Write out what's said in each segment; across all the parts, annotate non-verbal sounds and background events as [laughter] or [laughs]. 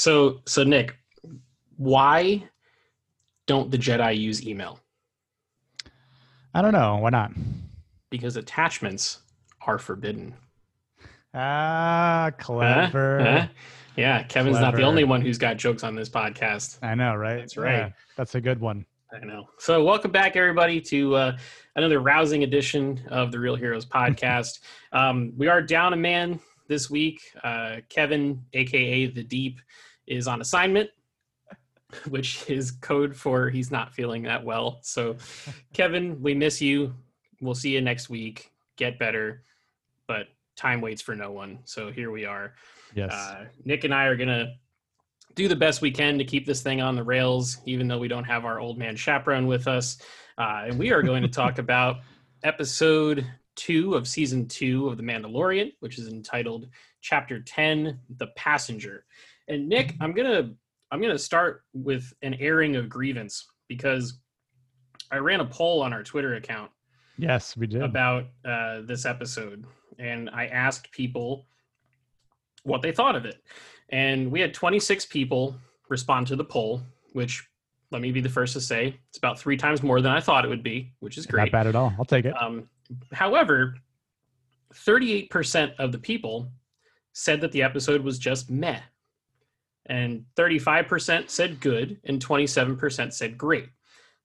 So, so Nick, why don't the Jedi use email? I don't know. Why not? Because attachments are forbidden. Ah, clever. Huh? Huh? Yeah, Kevin's not the only one who's got jokes on this podcast. I know, right? That's right. Yeah, that's a good one. I know. So, welcome back, everybody, to uh, another rousing edition of the Real Heroes [laughs] podcast. um, we are down a man this week. Uh, Kevin, aka the Deep, is on assignment, [laughs] which is code for he's not feeling that well. So, [laughs] Kevin, we miss you. We'll see you next week. Get better, but time waits for no one. So here we are. Yes. Uh, Nick and I are gonna do the best we can to keep this thing on the rails, even though we don't have our old man chaperone with us. Uh, and we are going to talk [laughs] about episode two of season two of The Mandalorian, which is entitled Chapter Ten: The Passenger. And Nick, I'm gonna I'm gonna start with an airing of grievance because I ran a poll on our Twitter account yes, we did. about uh, this episode, and I asked people what they thought of it, and we had 26 people respond to the poll, which let me be the first to say it's about three times more than I thought it would be, which is great. Not bad at all. I'll take it. Um, however, 38% of the people said that the episode was just meh, and 35% said good, and 27% said great.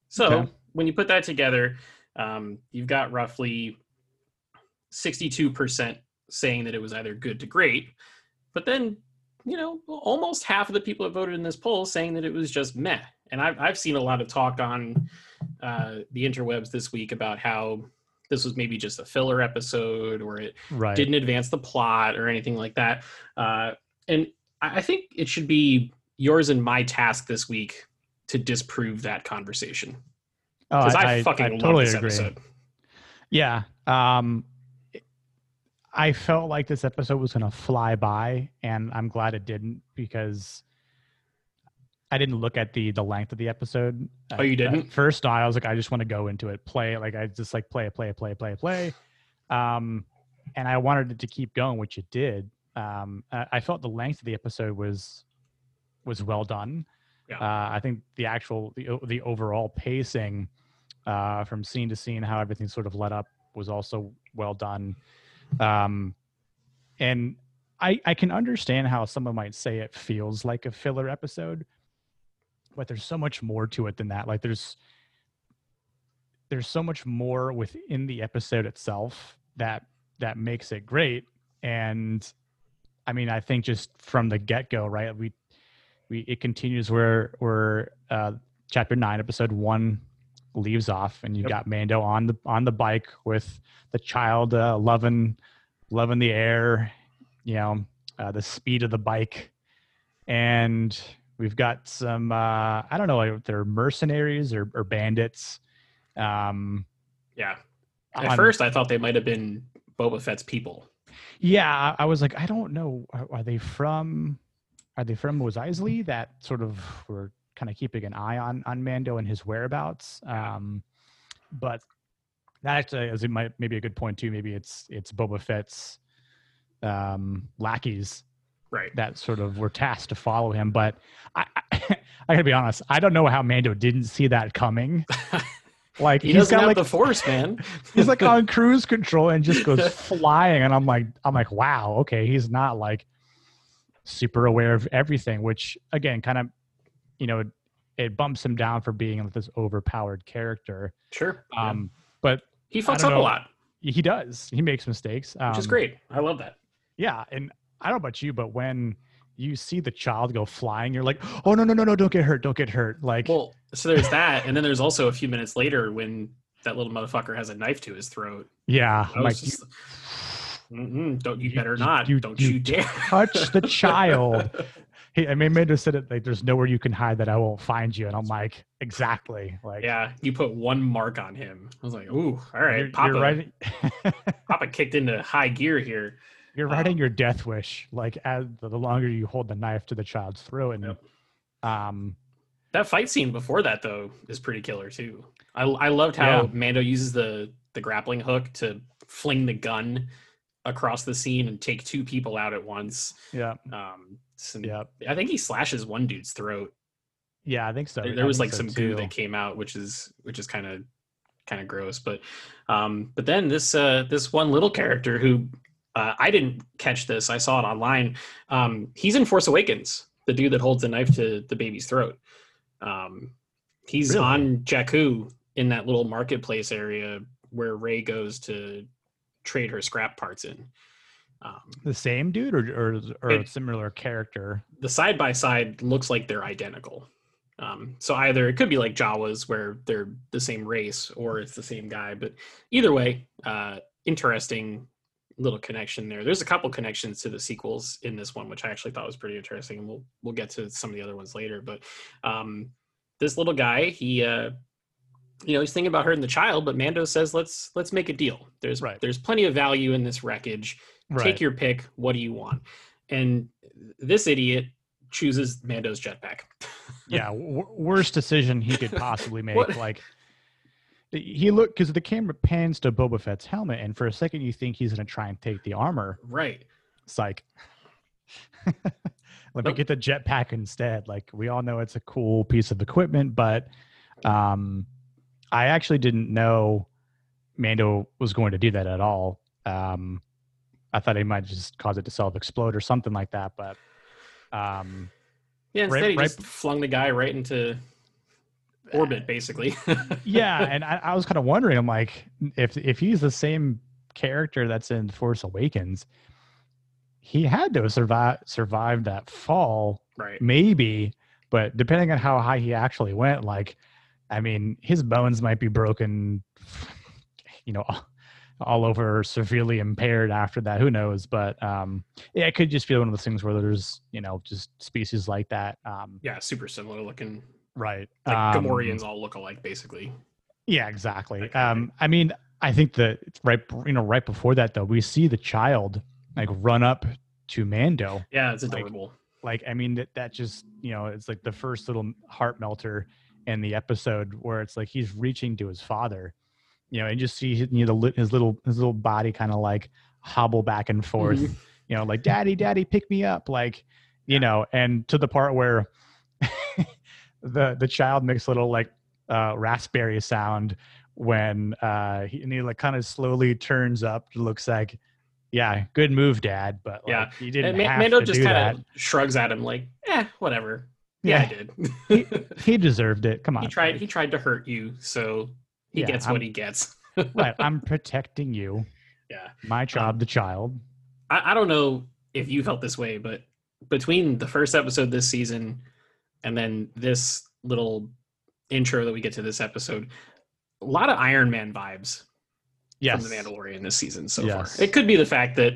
So Okay. when you put that together, um, you've got roughly 62% saying that it was either good to great, but then you know almost half of the people that voted in this poll saying that it was just meh. And I've I've seen a lot of talk on uh, the interwebs this week about how this was maybe just a filler episode or it right. didn't advance the plot or anything like that. Uh, and I I think it should be yours and my task this week to disprove that conversation Oh, because I, fucking love totally this agree. episode. Yeah. Um, I felt like this episode was going to fly by, and I'm glad it didn't because I didn't look at the the length of the episode. Oh, you didn't? First, no, I was like, I just want to go into it, play it. Like I just like play it, play it, play it, play it, play. Um, and I wanted it to keep going, which it did. Um, I, I felt the length of the episode was was well done. Yeah. Uh, I think the actual the the overall pacing uh, from scene to scene, how everything sort of led up, was also well done. Um, and I I can understand how someone might say it feels like a filler episode, but there's so much more to it than that. Like there's there's so much more within the episode itself that that makes it great. And I mean, I think just from the get go, right? We we it continues where where uh, chapter nine, episode one leaves off, and you've Yep. got Mando on the on the bike with the child uh, loving loving the air, you know, uh, the speed of the bike, and we've got some uh, I don't know if they're mercenaries or, or bandits. Um, Yeah. At on- first, I thought they might have been Boba Fett's people. Yeah, I- was like, I don't know. Are, are they from? Are they from Mos Eisley? That sort of were kind of keeping an eye on on Mando and his whereabouts. Um, but that actually is it might maybe a good point too. Maybe it's it's Boba Fett's um, lackeys Right. that sort of were tasked to follow him. But I, I, [laughs] I gotta be honest, I don't know how Mando didn't see that coming. [laughs] Like He he's doesn't got have like the force, man. [laughs] he's like on [laughs] cruise control and just goes [laughs] flying and i'm like i'm like wow okay he's not like super aware of everything which again kind of you know it bumps him down for being like this overpowered character sure. yeah. um but he fucks up a lot, he does he makes mistakes um, which is great. I love that. yeah and i don't know about you but when you see the child go flying you're like oh no no no no don't get hurt don't get hurt like Well, so there's that, and then there's also a few minutes later when that little motherfucker has a knife to his throat. yeah I like just, Mm-mm, don't you you- better you- not. you- don't you you, dare touch the child. [laughs] he, I mean, Mando said it like, "There's nowhere you can hide that I won't find you," and I'm like, exactly. Like, yeah, you put one mark on him. I was like, ooh, all right, you're, Papa, you're writing, Papa kicked into high gear here. You're writing your death wish. Like, as the, the longer you hold the knife to the child's throat, and Yep. um, That fight scene before that though is pretty killer too. I I loved how Yeah. Mando uses the the grappling hook to fling the gun across the scene and take two people out at once. yeah, Um, some- yeah, I think he slashes one dude's throat. yeah. I think so. there, there was like so, some goo that came out, which is which is kind of kind of gross. But um, but then this uh, this one little character who uh, I didn't catch this. I saw it online. Um, he's in Force Awakens, the dude that holds the knife to the baby's throat. Um, he's Really? on Jakku in that little marketplace area where Rey goes to trade her scrap parts in. Um, the same dude, or or, or a similar character. the side by side looks like they're identical. Um, so either it could be like Jawas where they're the same race, or it's the same guy. But either way, uh, interesting little connection there. There's a couple connections to the sequels in this one, which I actually thought was pretty interesting. And we'll we'll get to some of the other ones later. But um, this little guy, he uh, you know he's thinking about hurting the child, but Mando says let's let's make a deal. There's Right. there's plenty of value in this wreckage take your pick what do you want and this idiot chooses mando's jetpack [laughs] yeah, w- worst decision he could possibly make. Like he looked because the camera pans to Boba Fett's helmet, and for a second you think he's going to try and take the armor. right It's [laughs] like, let me get the jetpack instead. Like we all know it's a cool piece of equipment, but um, I actually didn't know Mando was going to do that at all. Um, I thought he might just cause it to self explode or something like that, but um, yeah instead Right- he right- just flung the guy right into orbit basically [laughs] yeah, and I, I was kind of wondering, I'm like, if if he's the same character that's in Force Awakens, he had to survive survived survived that fall, right maybe. But depending on how high he actually went, like, I mean, his bones might be broken, you know, all over, severely impaired after that. Who knows? But um, yeah, it could just be one of those things where there's, you know, just species like that. Um, yeah super similar looking right. like um, gamorreans all look alike basically Yeah, exactly. Um, I mean, I think that right, you know, right before that though, we see the child like run up to Mando. yeah it's Like- adorable Like, I mean, that that just, you know, it's like the first little heart melter in the episode where it's like he's reaching to his father, you know, and just see his- you know the his little his little body kind of like hobble back and forth, Mhm. you know, like daddy, daddy, pick me up, like, you know, and to the part where [laughs] the the child makes a little like uh, raspberry sound when uh, he, and he like kind of slowly turns up. Looks like, yeah, good move, dad. But like, Yeah. he didn't and have mando to just kind of shrugs at him like eh whatever yeah, i did [laughs] He deserved it. Come on, he tried he tried to hurt you so he Yeah, gets I'm- what he gets [laughs] right, I'm protecting you. yeah My child, the child. I, I don't know if you felt this way, but between the first episode this season and then this little intro that we get to this episode, a lot of Iron Man vibes Yes. from the Mandalorian this season so Yes. far. It could be the fact that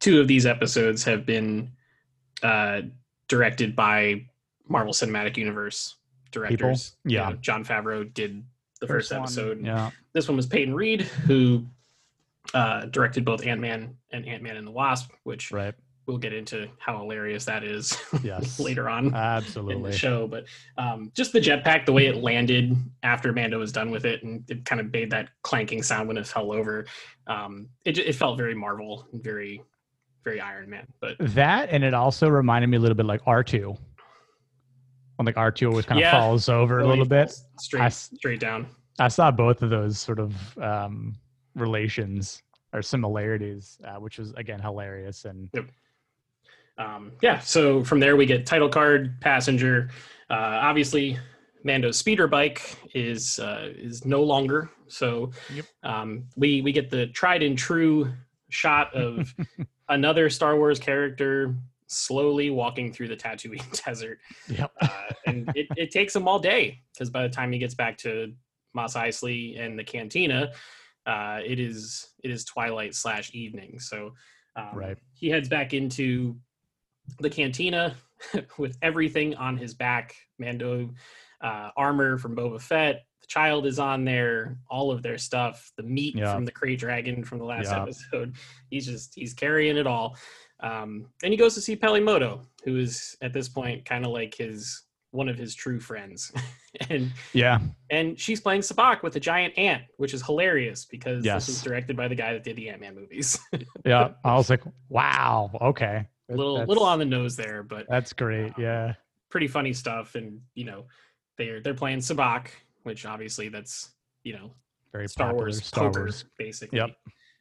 two of these episodes have been uh, directed by Marvel Cinematic Universe directors. You Yeah. know, Jon Favreau did the first, one, episode. Yeah. This one was Peyton Reed, who uh, directed both Ant Man and Ant Man and the Wasp, which Right. We'll get into how hilarious that is [laughs] Yes. later on absolutely in the show. But um, just the jetpack, the way it landed after Mando was done with it, and it kind of made that clanking sound when it fell over. Um, it, it felt very Marvel, and very, very Iron Man. But That and it also reminded me a little bit like R2. When like R2 always kind of Yeah. falls over a little bit. straight, I straight down. I saw both of those sort of um, relations or similarities, uh, which was again hilarious. And um, yeah, so from there we get title card, passenger. Uh, obviously, Mando's speeder bike is uh, is no longer. So Yep. um, we we get the tried and true shot of [laughs] another Star Wars character slowly walking through the Tatooine [laughs] desert, yep. uh, and it, it takes him all day because by the time he gets back to Mos Eisley and the cantina, uh, it is it is twilight slash evening. So um, Right. he heads back into the cantina [laughs] with everything on his back. Mando uh, armor from Boba Fett. The child is on there. All of their stuff. The meat Yeah. from the Krayt Dragon from the last Yeah. episode. [laughs] He's just he's carrying it all. Um, and he goes to see Peli Motto, who is at this point kind of like his one of his true friends. [laughs] and Yeah. and she's playing Sabacc with a giant ant, which is hilarious because Yes. this is directed by the guy that did the Ant Man movies. Yeah. I was like, wow. Okay. Little that's- little on the nose there, but That's great. Yeah. pretty funny stuff. And you know, they're they're playing Sabacc, which obviously that's you know Very Star Wars Star poker, Wars. basically. Yep.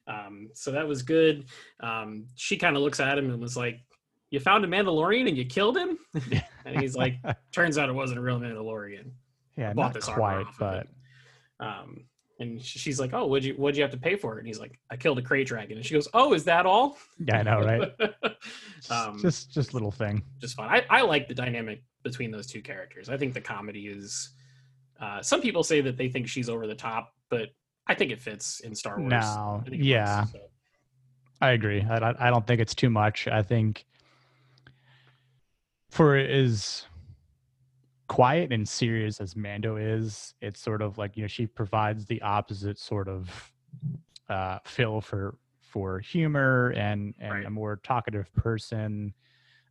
Um, so that was good. Um, she kind of looks at him and was like, "You found a Mandalorian and you killed him?" [laughs] [laughs] and he's like, "Turns out it wasn't a real Mandalorian." yeah, bought not this armor quite, but. Um, and she's like, "Oh, what'd you what'd you have to pay for it?" And he's like, "I killed a Krayt dragon." And she goes, "Oh, is that all?" yeah, I know, right? [laughs] um, just just little thing. just fun. I, I like the dynamic between those two characters. I think the comedy is. Uh, some people say that they think she's over the top, but I think it fits in Star Wars. No, I yeah. works, so. I agree. I, I I don't think it's too much. I think for as quiet and serious as Mando is, it's sort of like you know she provides the opposite sort of uh, feel for for humor and and Right. a more talkative person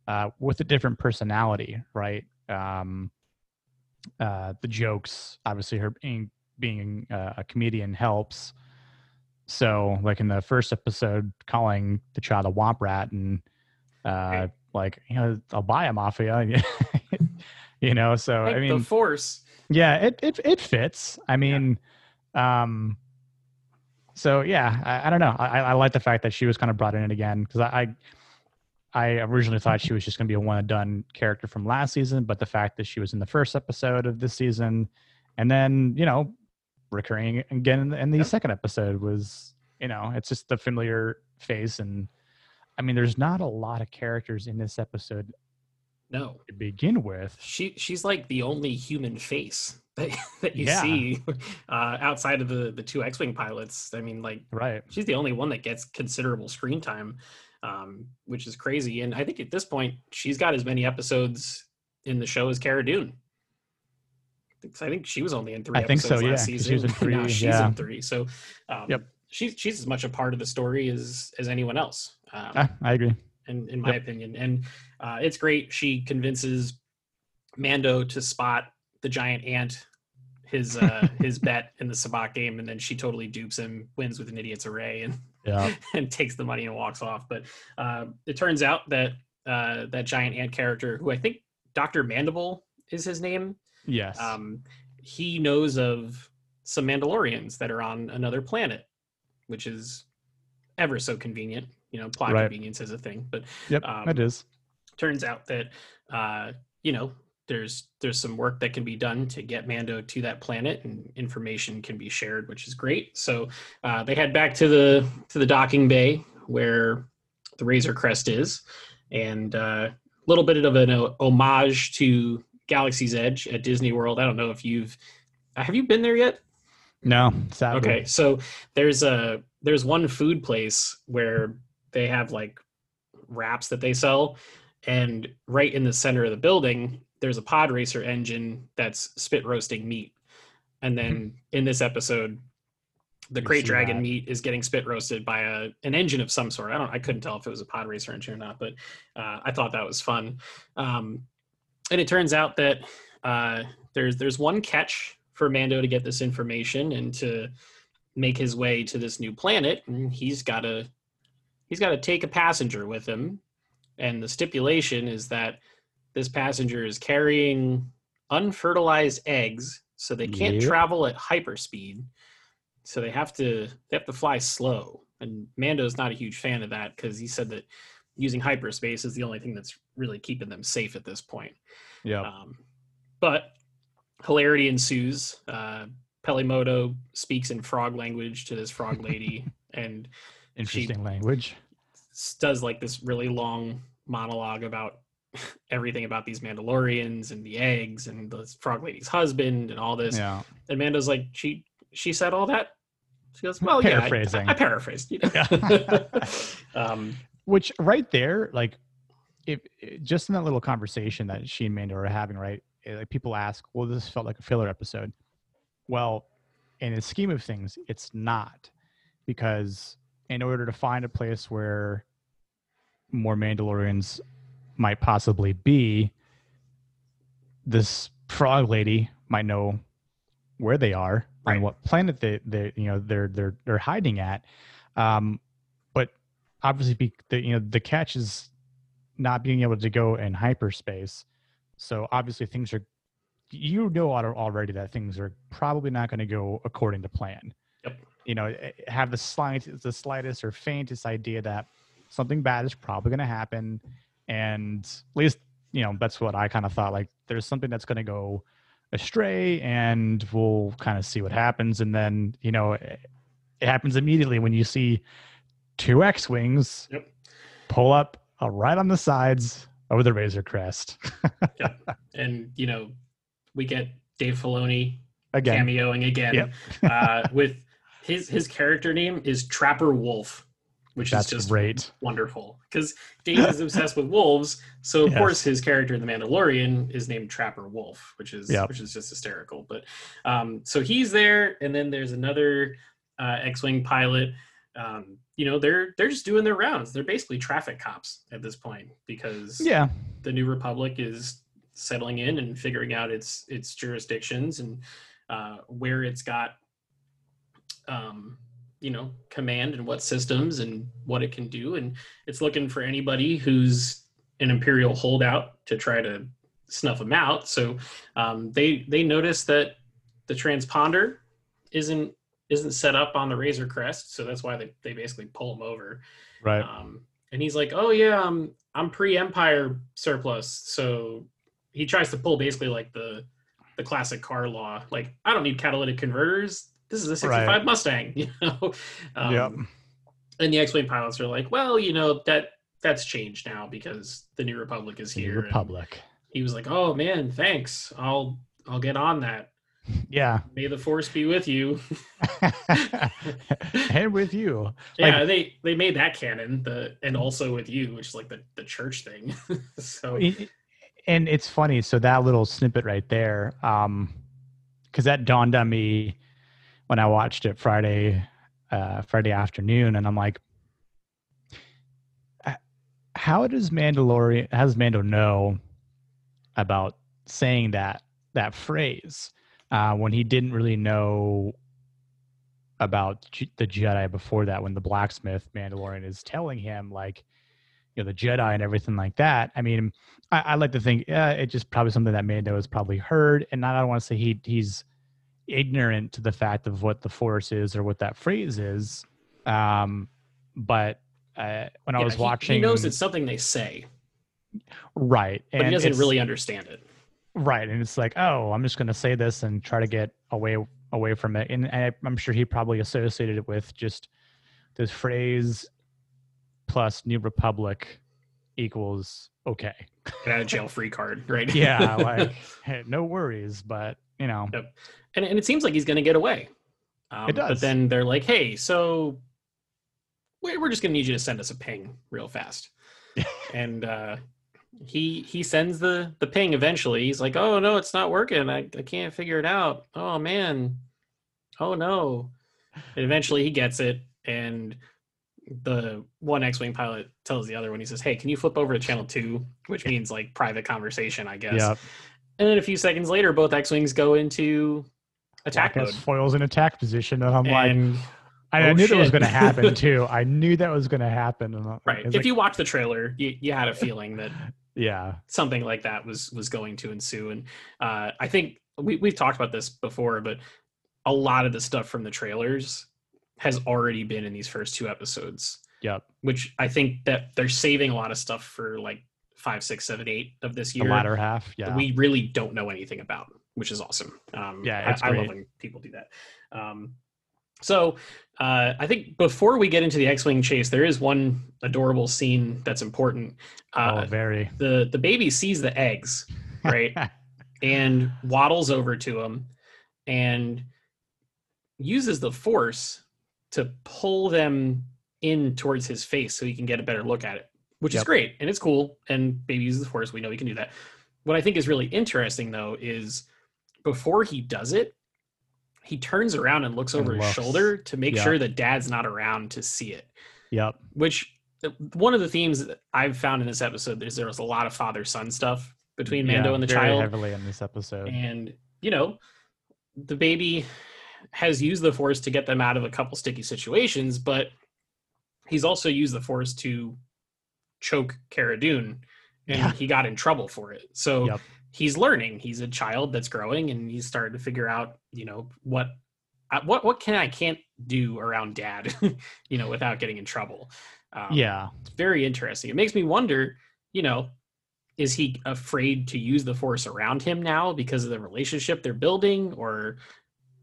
uh, with a different personality, right? Um, uh, the jokes, obviously, her being being uh, a comedian helps. So, like in the first episode, calling the child a womp rat and uh, Right. like you know, I'll buy him off of you. know, so Like I mean, the Force. yeah, it it it fits. I mean, um, so yeah, I, I don't know. I, I like the fact that she was kind of brought in again because I, I I originally thought she was just going to be a one and done character from last season, but the fact that she was in the first episode of this season, and then you know, recurring again in the, in the second episode was you know, it's just the familiar face and. I mean, there's not a lot of characters in this episode No, to begin with. she she's like the only human face [laughs] that, that you Yeah. see [laughs] uh, outside of the the two X-wing pilots. I mean, like Right. she's the only one that gets considerable screen time, um, which is crazy. And I think at this point, she's got as many episodes in the show as Cara Dune. I think she was only in three I think episodes so, yeah, season. she was in [laughs] now three, she's yeah. in three. So um, Yep. she's she's as much a part of the story as as anyone else. Um, I, I agree. In, in my Yep. opinion. And uh, it's great. She convinces Mando to spot the giant ant, his uh, [laughs] his bet in the Sabacc game, and then she totally dupes him, wins with an idiot's array, and Yeah. [laughs] and takes the money and walks off. But uh, it turns out that uh, that giant ant character, who I think Doctor Mandible is his name, Yes. um, he knows of some Mandalorians that are on another planet, which is ever so convenient. You know, plot Right. convenience is a thing, but yep. um, it is. turns out that uh, you know there's there's some work that can be done to get Mando to that planet, and information can be shared, which is great. So uh, they head back to the to the docking bay where the Razor Crest is, and a little bit of an o- homage to Galaxy's Edge at Disney World. I don't know if you've have you been there yet? No. Sadly. Okay, so there's a there's one food place where they have like wraps that they sell, and right in the center of the building, there's a pod racer engine that's spit roasting meat, and then in this episode, the Krayt dragon that. meat is getting spit roasted by a an engine of some sort. I don't I couldn't tell if it was a pod racer engine or not, but uh, I thought that was fun. Um, and it turns out that uh, there's there's one catch for Mando to get this information and to make his way to this new planet. And he's got to he's got to take a passenger with him, and the stipulation is that this passenger is carrying unfertilized eggs, so they can't Yep. travel at hyperspeed. So they have to they have to fly slow. And Mando's not a huge fan of that because he said that using hyperspace is the only thing that's really keeping them safe at this point. Yeah. Um, but hilarity ensues. Uh, Peli Motto speaks in frog language to this frog lady [laughs] and Interesting language. does like this really long monologue about [laughs] everything about these Mandalorians and the eggs and the frog lady's husband and all this. Yeah. And Mando's like, she she said all that. She goes, well, yeah, I- Paraphrasing. I, paraphrased. You know? [laughs] um, Which right there, like, if just in that little conversation that she and Mando are having, right? eh, Like people ask, "Well, this felt like a filler episode." Well, in the scheme of things, it's not, because in order to find a place where more Mandalorians might possibly be, this frog lady might know where they are Right. and what planet they they you know they're they're they're hiding at. Um, but obviously, be, the you know the catch is not being able to go in hyperspace. So obviously, things are you know already that things are probably not going to go according to plan. Yep. You know, eh, have the slightest the slightest or faintest idea that something bad is probably going to happen, and at least you know that's what I kind of thought. Like there's something that's going to go astray, and we'll kind of see what happens, and then you know it, it happens immediately when you see two X-wings Yep. pull up uh, right on the sides of the Razor Crest [laughs] and you know, we get Dave Filoni again. cameoing again Yep. [laughs] uh, with his his character name is Trapper Wolf, which That's is just great. wonderful because Dave is obsessed with wolves. So of Yes. course his character in The Mandalorian is named Trapper Wolf, which is Yep. which is just hysterical. But um, so he's there, and then there's another uh, X-wing pilot. Um, you know, they're they're just doing their rounds. They're basically traffic cops at this point because Yeah, the New Republic is settling in and figuring out its its jurisdictions and uh, where it's got um, you know command and what systems and what it can do and it's looking for anybody who's an imperial holdout to try to snuff them out so um, they they notice that the transponder isn't isn't set up on the razor crest so that's why they, they basically pull him over right. um, and he's like, "Oh yeah, I'm I'm pre-Empire surplus." So he tries to pull basically like the the classic car law, like I don't need catalytic converters. This is a '65 Right. Mustang, [laughs] you know. Um, yep. And the X-wing pilots are like, "Well, you know that that's changed now because the New Republic is here." And Republic. He was like, "Oh man, thanks. I'll I'll get on that. Yeah. May the force be with you." [laughs] and with you. yeah, they they made that canon, the and also with you, which is like the the church thing. [laughs] so and it's funny. So that little snippet right there, um, because that dawned on me when I watched it Friday, uh, Friday afternoon, and I'm like, how does Mandalorian, how does Mando know about saying that that phrase uh, when he didn't really know about J- the Jedi before that? When the blacksmith Mandalorian is telling him like you know the Jedi and everything like that. I mean, I, I like to think yeah, it's just probably something that Mando has probably heard, and not, I don't want to say he he's ignorant to the fact of what the Force is or what that phrase is. Um, but uh, when I was he- watching, he knows it's something they say, right, but he doesn't really understand it. right, and it's like, oh, I'm just going to say this and try to get away away from it, and I, I'm sure he probably associated it with just this phrase plus New Republic equals okay. Get out of jail free card, right? [laughs] yeah, [laughs] like hey, no worries, but you know, Yep. and and it seems like he's going to get away. Um, It But then they're like, "Hey, so we're we're just going to need you to send us a ping real fast." [laughs] and uh, he he sends the the ping eventually. He's like, "Oh no, it's not working. I I can't figure it out. Oh man, oh no." And eventually he gets it, and the one X-wing pilot tells the other one, he says, "Hey, can you flip over to channel two? Which means like private conversation, I guess. yeah, And then a few seconds later, both X-wings go into attack Lock mode. foils in attack position, and I'm like, and I, I oh, knew that was going to happen [laughs] too. I knew that was going to happen. And I- right, if like, you watch the trailer, you, you had a feeling that [laughs] yeah, something like that was was going to ensue. And uh, I think we we've talked about this before, but a lot of the stuff from the trailers has already been in these first two episodes. Yep. Which I think that they're saving a lot of stuff for like five, six, seven, eight of this year. the latter half, yeah, we really don't know anything about, which is awesome. Um, Yeah, I- I, love when people do that. Um, so uh, I think before we get into the X-wing chase, there is one adorable scene that's important. Uh, oh, very. the the baby sees the eggs, [laughs] right, and waddles over to him, and uses the force to pull them in towards his face so he can get a better look at it. Which is great and it's cool. And baby uses the force. We know he can do that. What I think is really interesting though is before he does it, he turns around and looks And over his shoulder to make Yeah. sure that dad's not around to see it. Yep. Which uh, one of the themes that I've found in this episode is there was a lot of father son stuff between Mando Yeah, and the very child. heavily in this episode. And, you know, the baby has used the force to get them out of a couple sticky situations, but he's also used the force to choke Cara Dune and Yeah. he got in trouble for it. So Yep. he's learning. He's a child that's growing and he's starting to figure out, you know, what what what can I can't do around dad, [laughs] you know, without getting in trouble. Um, yeah. it's very interesting. It makes me wonder, you know, is he afraid to use the force around him now because of the relationship they're building or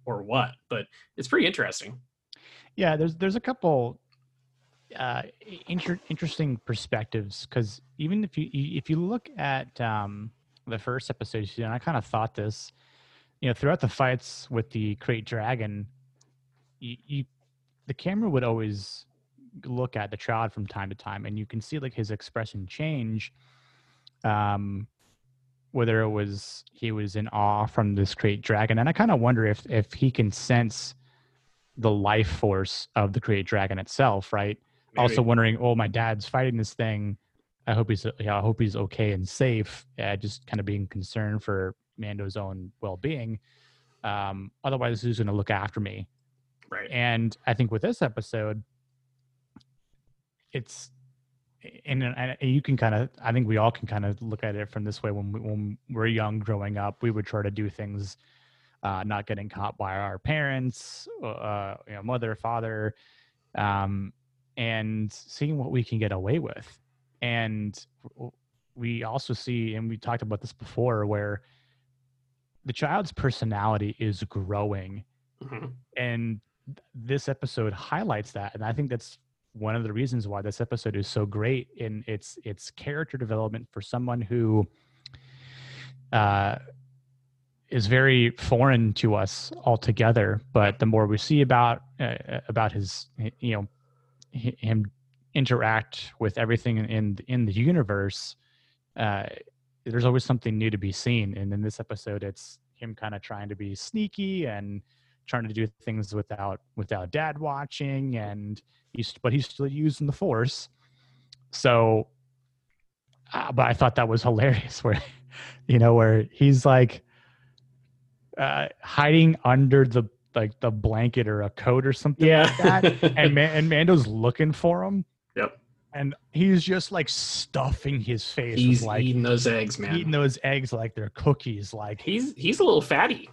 or what? But it's pretty interesting. Yeah, there's there's a couple uh, inter- interesting perspectives because even if you if you look at um, the first episode, know, I kind of thought this, you know, throughout the fights with the Krayt Dragon, you, you the camera would always look at the child from time to time, and you can see like his expression change. Um, whether it was he was in awe from this Krayt Dragon, and I kind of wonder if if he can sense the life force of the Krayt Dragon itself, right? Also wondering, oh, my dad's fighting this thing. I hope he's yeah, I hope he's okay and safe. Uh, just kind of being concerned for Mando's own well being. Um, otherwise, who's going to look after me? right. And I think with this episode, it's and, and you can kind of I think we all can kind of look at it from this way when we, when we're young growing up, we would try to do things uh, not getting caught by our parents, uh, you know, mother, father, um, and seeing what we can get away with. And we also see, and we talked about this before, where the child's personality is growing Mhm. and this episode highlights that and i think that's one of the reasons why this episode is so great in its its character development for someone who uh is very foreign to us altogether but the more we see about uh, about his you know him interact with everything in in, the universe uh there's always something new to be seen. And in this episode it's him kind of trying to be sneaky and trying to do things without without dad watching and he's but he's still using the force. So uh, but i thought that was hilarious [laughs] where you know where he's like uh hiding under the like the blanket or a coat or something Yeah. like that [laughs] and Man- and mando's looking for him Yep. and he's just like stuffing his face He's with like eating those eggs, man. eating those eggs like they're cookies like he's he's a little fatty.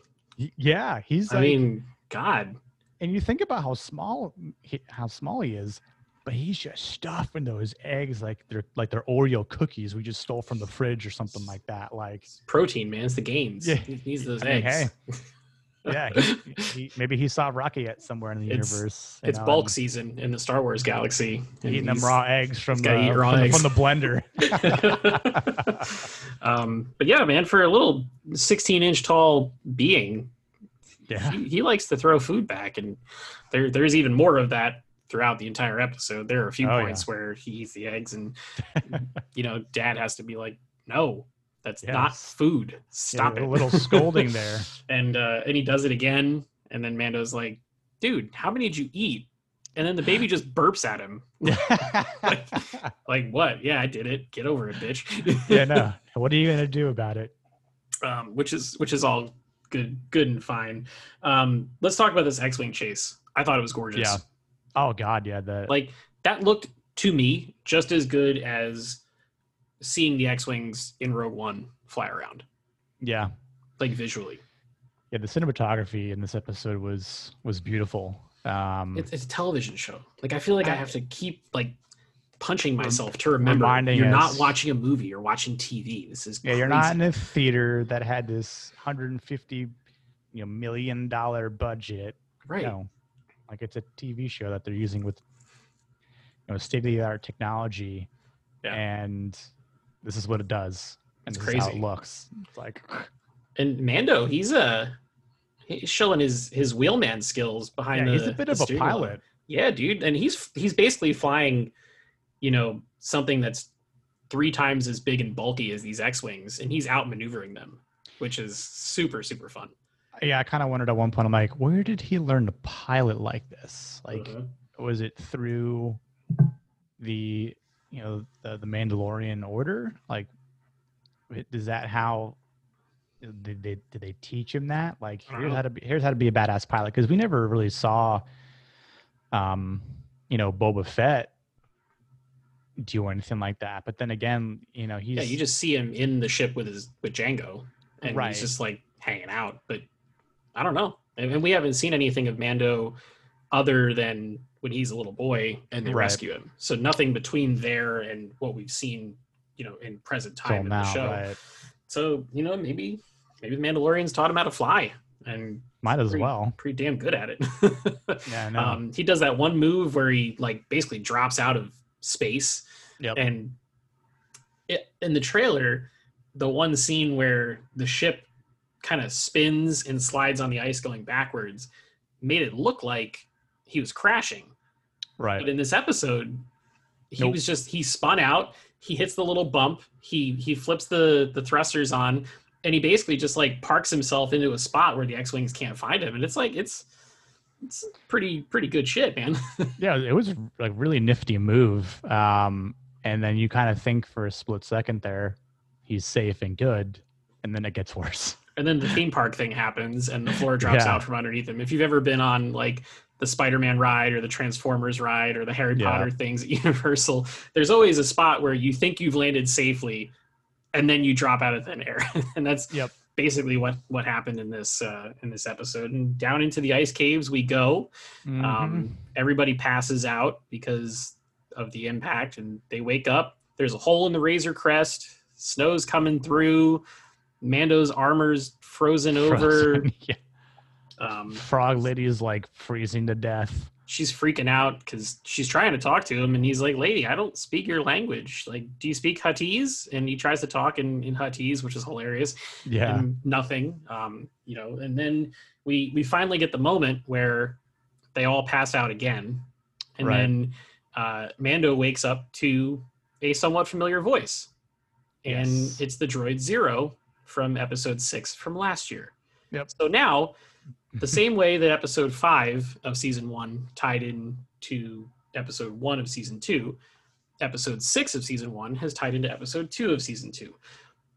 yeah he's I like mean, God. and you think about how small he, how small he is but he's just stuffing those eggs like they're like they're oreo cookies we just stole from the fridge or something like that like Protein, man. It's the gains. Yeah. He needs those I mean, eggs. [laughs] yeah he, he, maybe he saw rocky yet somewhere in the It's- universe It's know, bulk season in the Star Wars galaxy. eating them raw eggs from the, raw from, the eggs. from the blender [laughs] [laughs] um, but yeah, man, for a little 16 inch tall being, yeah he, he likes to throw food back, and there there's even more of that throughout the entire episode. There are a few Oh, points where he eats the eggs, and [laughs] you know, Dad has to be like, "No, that's not Yes. food. Yeah, Stop a little scolding there [laughs] and uh, and he does it again, and then Mando's like, "Dude, how many did you eat?" And then the baby just burps at him. [laughs] [laughs] Like, what? Yeah, I did it. Get over it, bitch. yeah no what are you gonna do about it um, which is which is all good, good and fine. Um, let's talk about this X-wing chase. I thought it was gorgeous. Yeah. oh god yeah the Like that looked to me just as good as seeing the X-wings in Rogue One fly around, yeah like visually. yeah the cinematography in this episode was was beautiful um It's, it's a television show. Like I feel like I I- have to keep like punching myself to remember you're not watching a movie. You're watching TV. This is yeah you're not in a theater that had this 150 you know million dollar budget right. No, like it's a TV show that they're using with you know state of the art technology, Yeah. and this is what it does. This is how it looks. It's like And Mando, he's a he's showing his his wheelman skills behind yeah, the. he's a bit of a pilot. Yeah, dude, and he's he's basically flying, you know, something that's three times as big and bulky as these X-wings, and he's outmaneuvering them, which is super super fun. Yeah, I kind of wondered at one point. I'm like, where did he learn to pilot like this? Like, Mhm. was it through the you know the the Mandalorian order? Like, is that how? Did they did they teach him that? Like, here's how to be here's how to be a badass pilot because we never really saw, um, you know, Boba Fett do anything like that. But then again, you know, he's yeah, you just see him in the ship with his with Jango, and Right. he's just like hanging out. But I don't know, and and we haven't seen anything of Mando other than when he's a little boy and they Right. rescue him. So nothing between there and what we've seen, you know, in present time in the show. right? So you know, maybe maybe the Mandalorians taught him how to fly, and Might as Pretty- well. pretty damn good at it. [laughs] Yeah, um, he does that one move where he like basically drops out of space Yep. and it, in the trailer the one scene where the ship kind of spins and slides on the ice going backwards made it look like he was crashing right. but in this episode he Nope. was just he spun out he hits the little bump he he flips the the thrusters on and he basically just like parks himself into a spot where the x-wings can't find him and it's like it's it's pretty pretty good shit man [laughs] yeah, it was like really nifty move. Um, and then you kind of think for a split second there, he's safe and good, and then it gets worse. and then the theme park thing happens and the floor drops Yeah. out from underneath him if you've ever been on like the spider-man ride or the transformers ride or the harry Yeah. potter things at [laughs] universal there's always a spot where you think you've landed safely and then you drop out of thin air [laughs] and that's Yep. basically what what happened in this uh in this episode and down into the ice caves we go Mm-hmm. um everybody passes out because of the impact and they wake up there's a hole in the razor crest snow's coming through mando's armor's frozen over [laughs] yeah. Um, Frog lady is like freezing to death. she's freaking out because she's trying to talk to him and he's like lady i don't speak your language like do you speak huttese and he tries to talk in, in huttese which is hilarious Yeah. and nothing um, you know and then we we finally get the moment where they all pass out again and Right. then uh, mando wakes up to a somewhat familiar voice and Yes. it's the droid zero from episode six from last year Yep. so now the same way that episode five of season one tied in to episode one of season two episode six of season one has tied into episode two of season two.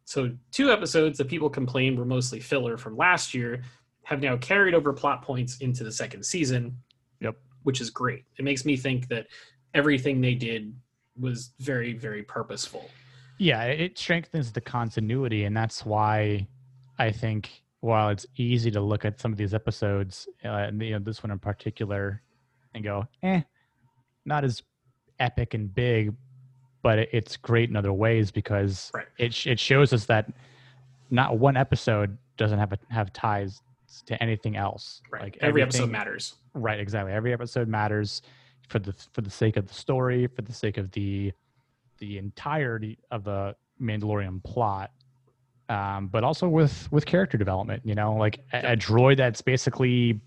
So two episodes that people complained were mostly filler from last year have now carried over plot points into the second season Yep. which is great. It makes me think that everything they did was very very purposeful. Yeah it strengthens the continuity and that's why i think while it's easy to look at some of these episodes uh, and you know this one in particular and go eh not as epic and big but it- it's great in other ways because Right. it, sh- it shows us that not one episode doesn't have a, have ties to anything else right like every episode matters Right, exactly. Every episode matters for the for the sake of the story, for the sake of the the entirety of the Mandalorian plot, um, but also with with character development. You know, like a, a droid that's basically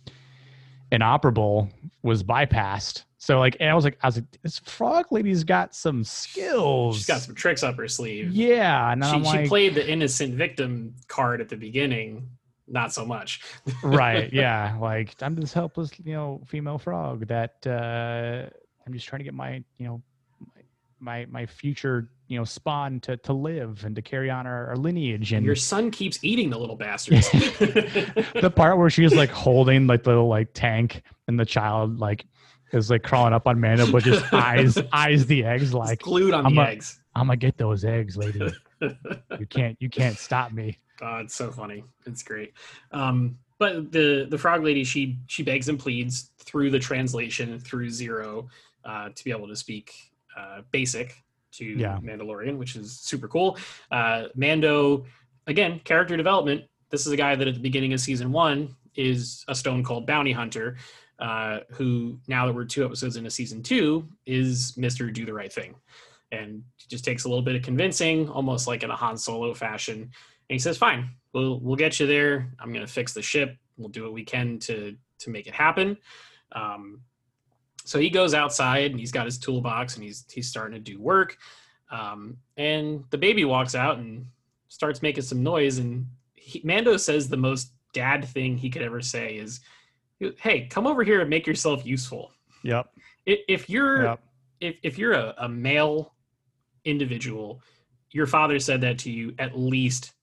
inoperable was bypassed. So like, and I was like, I was like, this frog lady's got some skills. she's got some tricks up her sleeve yeah, and she, she played the innocent victim card at the beginning not so much [laughs] right yeah like i'm this helpless you know female frog that uh i'm just trying to get my you know my my, my future you know spawn to to live and to carry on our, our lineage and your son keeps eating the little bastards [laughs] the part where she's like holding like the little like tank and the child like is like crawling up on Mando, but just eyes [laughs] eyes the eggs It's like glued on I'm the a- eggs I'm gonna get those eggs, lady. [laughs] You can't you can't stop me. Oh, it's so funny. It's great. Um, but the the frog lady, she she begs and pleads through the translation through Zero uh, to be able to speak uh, basic to Yeah. Mandalorian, which is super cool. Uh, Mando, again, character development. This is a guy that at the beginning of season one is a stone cold bounty hunter, uh, who now that we're two episodes into season two is Mister Do the Right Thing, and just takes a little bit of convincing, almost like in a Han Solo fashion. And he says, "Fine, we'll we'll get you there. I'm going to fix the ship. We'll do what we can to to make it happen." Um, so he goes outside and he's got his toolbox and he's he's starting to do work. Um, and the baby walks out and starts making some noise. And he, Mando says the most dad thing he could ever say is, "Hey, come over here and make yourself useful." Yep. If you're Yep. if if you're a, a male individual, your father said that to you at least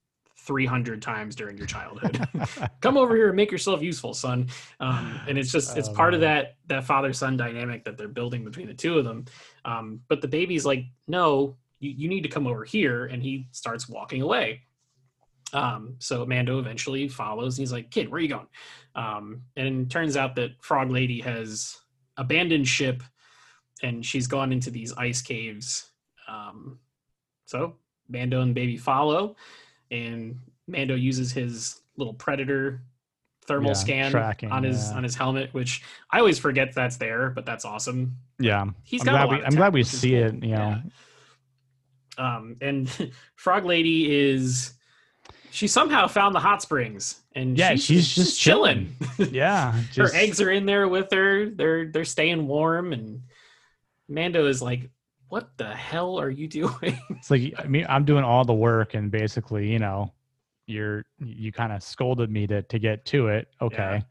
300 times during your childhood. [laughs] Come over here and make yourself useful, son. Um, and it's just it's Oh, part of that that father son dynamic that they're building between the two of them. Um, but the baby's like, no, you, you need to come over here, and he starts walking away. Um, so Mando eventually follows, and he's like, "Kid, where are you going?" Um, and it turns out that Frog Lady has abandoned ship, and she's gone into these ice caves. Um, so Mando and Baby follow, and Mando uses his little predator thermal Yeah, scan tracking, on his yeah. on his helmet, which I always forget that's there, but that's awesome. yeah. He's I'm got. a glad lot we I'm glad we see cool. it, you know. Yeah. Um, and [laughs] Frog Lady is she somehow found the hot springs, and Yeah, she's just just chilling. [laughs] Yeah. her eggs are in there with her. They're they're staying warm, and Mando is like, "What the hell are you [laughs] doing?" It's like I mean I'm doing all the work and basically, you know, you're you kind of scolded me to to get to it. Okay.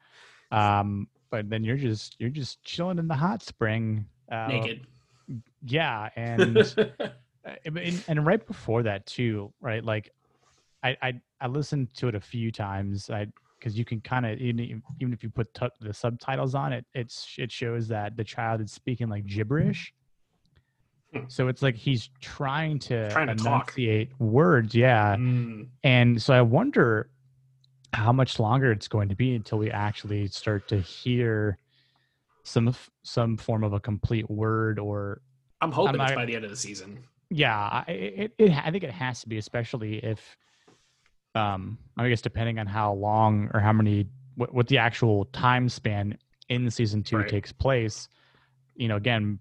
Um but then you're just you're just chilling in the hot spring. Uh, Naked. Yeah, and [laughs] uh, and, and right before that too, right? Like I I, I listened to it a few times. I because you can kind of even, even if you put tu the subtitles on it, it's it shows that the child is speaking like gibberish. So it's like he's trying to, Trying to talk. enunciate words, yeah. Mm, And so I wonder how much longer it's going to be until we actually start to hear some some form of a complete word or I'm hoping I'm it's by the end of the season. yeah I- it, it, i think it has to be especially if um i guess depending on how long or how many what, what the actual time span in season two Right. takes place you know again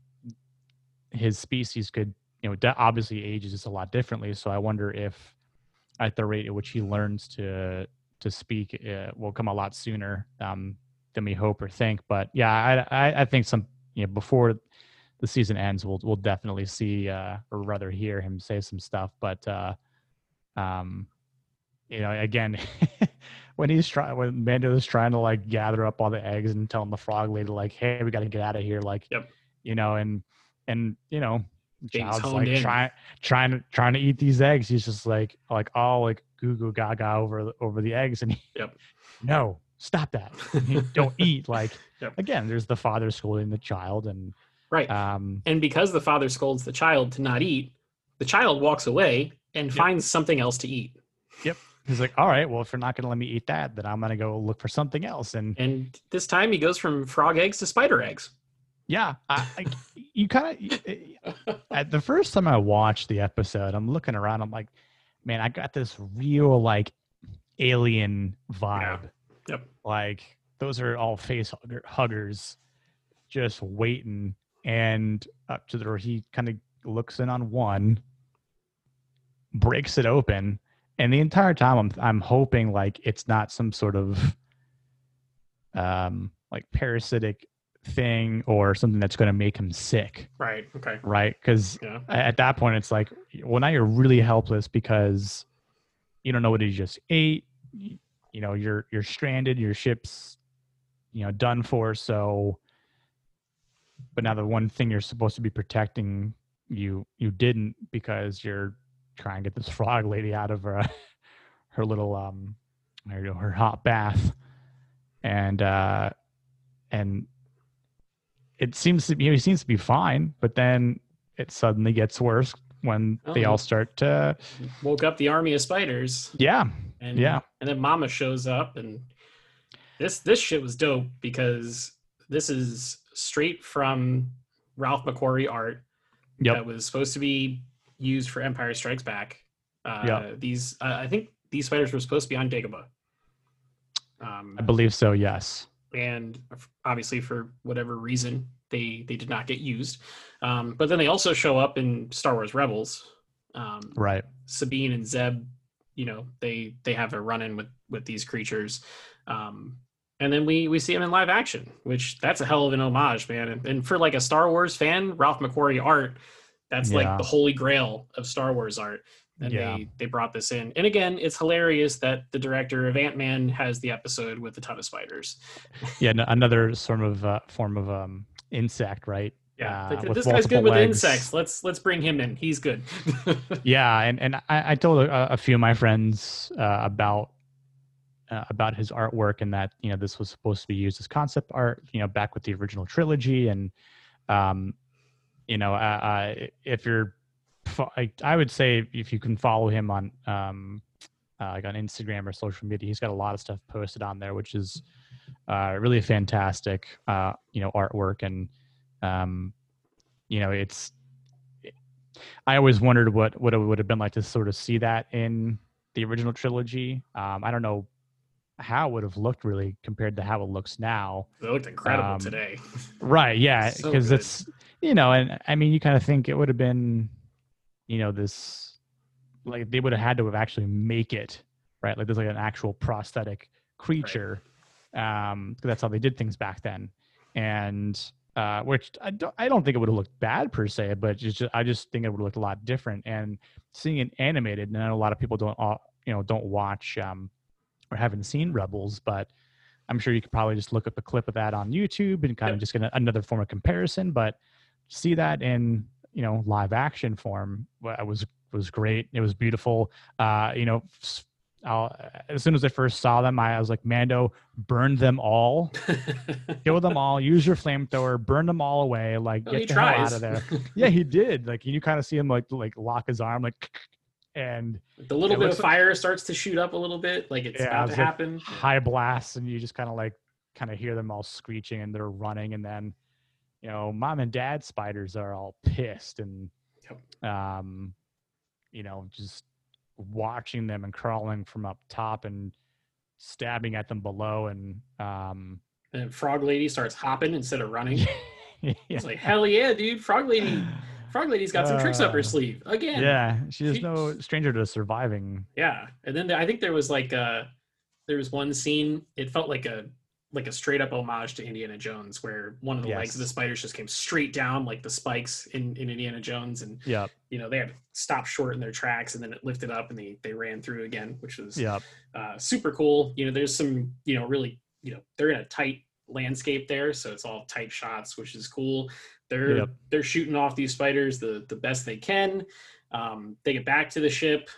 his species could you know de- obviously ages a lot differently so i wonder if at the rate at which he learns to to speak uh, will come a lot sooner um than we hope or think but yeah i i, I think some you know before the season ends, we'll we'll definitely see uh, or rather hear him say some stuff. But uh, um, you know, again, [laughs] when he's trying when Mando is trying to like gather up all the eggs and telling the frog lady like, "Hey, we got to get out of here," like, Yep. you know, and and you know, child's like in. trying trying to trying to eat these eggs. He's just like like all like goo goo gaga over over the eggs, and he, Yep. [laughs] no, stop that, [laughs] don't eat. Like Yep. again, there's the father scolding the child, and Right. um, and because the father scolds the child to not eat, the child walks away and Yep. finds something else to eat. Yep. He's like, all right, well, if you're not going to let me eat that, then I'm going to go look for something else. And And this time he goes from frog eggs to spider eggs. Yeah, I, I you kind of, at the first time I watched the episode, I'm looking around, I'm like, man, I got this real like alien vibe. Yep. Like those are all face hugger, huggers just waiting. And up to the, where he kind of looks in on one, breaks it open. And the entire time I'm I'm hoping like it's not some sort of um like parasitic thing or something that's going to make him sick, Right. Okay. right? Because Yeah. at that point it's like well now you're really helpless because you don't know what he just ate you know you're you're stranded your ship's you know done for so but now the one thing you're supposed to be protecting you you didn't because you're trying to get this [laughs] frog lady out of her [laughs] her little um her, her hot bath and uh and it seems to be he seems to be fine but then it suddenly gets worse when they Oh. all start to Woke up the army of spiders. yeah And Yeah. And then Mama shows up and this this shit was dope because this is straight from Ralph McQuarrie art Yep. that was supposed to be used for Empire Strikes Back. Uh, Yep. These uh, I think these spiders were supposed to be on Dagobah. Um, i believe so yes and obviously for whatever reason they they did not get used. Um, but then they also show up in Star Wars Rebels. Um, right Sabine and Zeb, you know, they they have a run in with with these creatures. Um, and then we we see them in live action, which that's a hell of an homage, man. And, and for like a Star Wars fan, Ralph McQuarrie art, That's Yeah. like the holy grail of Star Wars art. And Yeah. they they brought this in. And again, it's hilarious that the director of Ant Man has the episode with a ton of spiders. Yeah, n- another sort of uh, form of um, insect, right? Yeah, Uh, like, this guy's good with insects. Let's let's bring him in. He's good. [laughs] Yeah, and and I, I told a, a few of my friends uh, about uh, about his artwork and that you know this was supposed to be used as concept art, you know, back with the original trilogy, and um, you know, uh, uh, if you're, I, I would say if you can follow him on um, uh, like on Instagram or social media, he's got a lot of stuff posted on there, which is uh, really fantastic, uh, you know, artwork and um, you know, it's I always wondered what what it would have been like to sort of see that in the original trilogy. Um, I don't know how it would have looked really compared to how it looks now. It looked incredible Um, today. [laughs] Right? Yeah, because good. it's you know, and I mean, you kind of think it would have been, you know, this like they would have had to have actually make it right, like there's like an actual prosthetic creature. Um, 'cause that's how they did things back then, and uh, which I don't, I don't think it would have looked bad per se, but it's just, I just think it would have looked a lot different. And seeing it animated, and I a lot of people don't, you know, don't watch um, or haven't seen Rebels, but I'm sure you could probably just look up a clip of that on YouTube and kind of just get another form of comparison. But see that in you know live action form wa- was was great. It was beautiful. Uh, you know, I'll, as soon as I first saw them, I, I was like, Mando, burn them all, [laughs] kill them all, use your flamethrower, burn them all away, like Well, get he the hell out of there. [laughs] yeah, he did. Like you kind of see him like like lock his arm, like, [laughs] and the little bit of looks like- fire starts to shoot up a little bit, like it's Yeah, about it's to like happen. high blasts, and you just kind of like kind of hear them all screeching, and they're running, and then you know, mom and dad spiders are all pissed, and um, you know, just watching them and crawling from up top and stabbing at them below, and um, And Frog Lady starts hopping instead of running. [laughs] yeah, It's like, hell yeah, dude! Frog Lady, Frog Lady's got some tricks up her Uh, sleeve again. yeah, she is She- no stranger to surviving. Yeah, and then there, I think there was like uh there was one scene. It felt like a like a straight up homage to Indiana Jones, where one of the legs of the spiders just came straight down like the spikes in, in Indiana Jones, and Yep, you know they had stopped short in their tracks, and then it lifted up and they they ran through again, which was yep, uh, super cool. You know, there's some you know really you know they're in a tight landscape there, so it's all tight shots, which is cool. They're Yep. they're shooting off these spiders the the best they can. Um, they get back to the ship.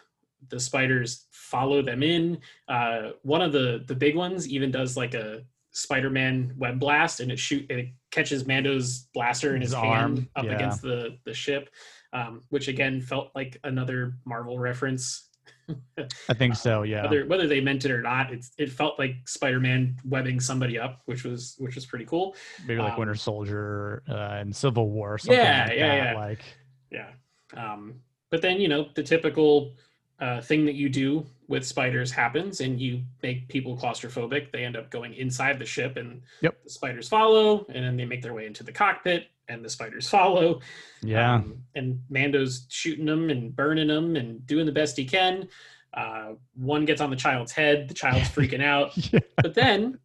The spiders follow them in. Uh, one of the the big ones even does like a Spider-Man web blast, and it shoot and it catches Mando's blaster in his, His hand arm, up yeah. against the the ship, um, which again felt like another Marvel reference. [laughs] I think so. Yeah, Whether whether they meant it or not, it's it felt like Spider-Man webbing somebody up, which was which was pretty cool. maybe like um, Winter Soldier uh, and Civil War. Something Yeah, like yeah, that. yeah. Like Yeah. Um, but then you know the typical uh, thing that you do with spiders happens, and you make people claustrophobic. They end up going inside the ship, and Yep. the spiders follow, and then they make their way into the cockpit, and the spiders follow. yeah. Um, and Mando's shooting them and burning them and doing the best he can. Uh, one gets on the child's head. The child's [laughs] freaking out. yeah. But then,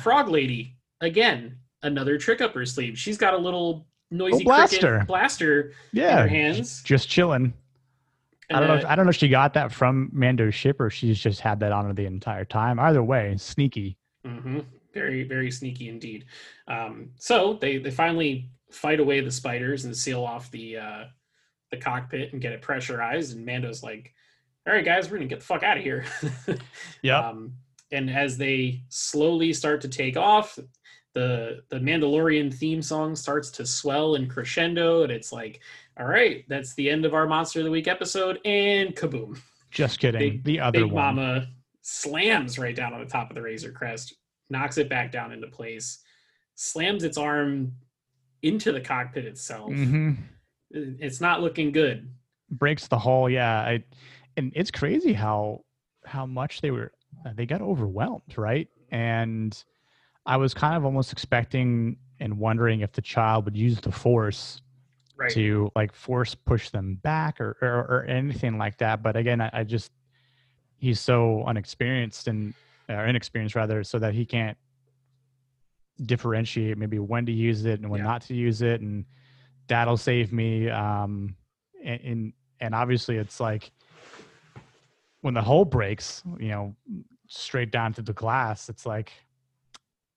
Frog Lady again, another trick up her sleeve. She's got a little noisy blaster. blaster in Yeah, her hands. just chilling. I don't know. If, Uh, I don't know if she got that from Mando's ship or she's just had that on her the entire time. Either way, sneaky. hmm Very, very sneaky indeed. Um, so they they finally fight away the spiders and seal off the uh, the cockpit and get it pressurized. And Mando's like, "All right, guys, we're gonna get the fuck out of here." [laughs] yeah. Um, and as they slowly start to take off, the the Mandalorian theme song starts to swell and crescendo, and it's like, "All right, that's the end of our Monster of the Week episode." And kaboom! just kidding. Big- the other Big one. Mama slams right down on the top of the Razor Crest, knocks it back down into place, slams its arm into the cockpit itself. hmm It's not looking good. Breaks the hull. Yeah. I, and it's crazy how how much they were uh, they got overwhelmed, right? And I was kind of almost expecting and wondering if the child would use the force Right. to like force push them back or or, or anything like that. But again, I, I just he's so unexperienced and or inexperienced rather, so that he can't differentiate maybe when to use it and when Yeah. not to use it, and that'll save me. Um, and and, and obviously it's like when the hole breaks, you know, straight down to the glass, it's like,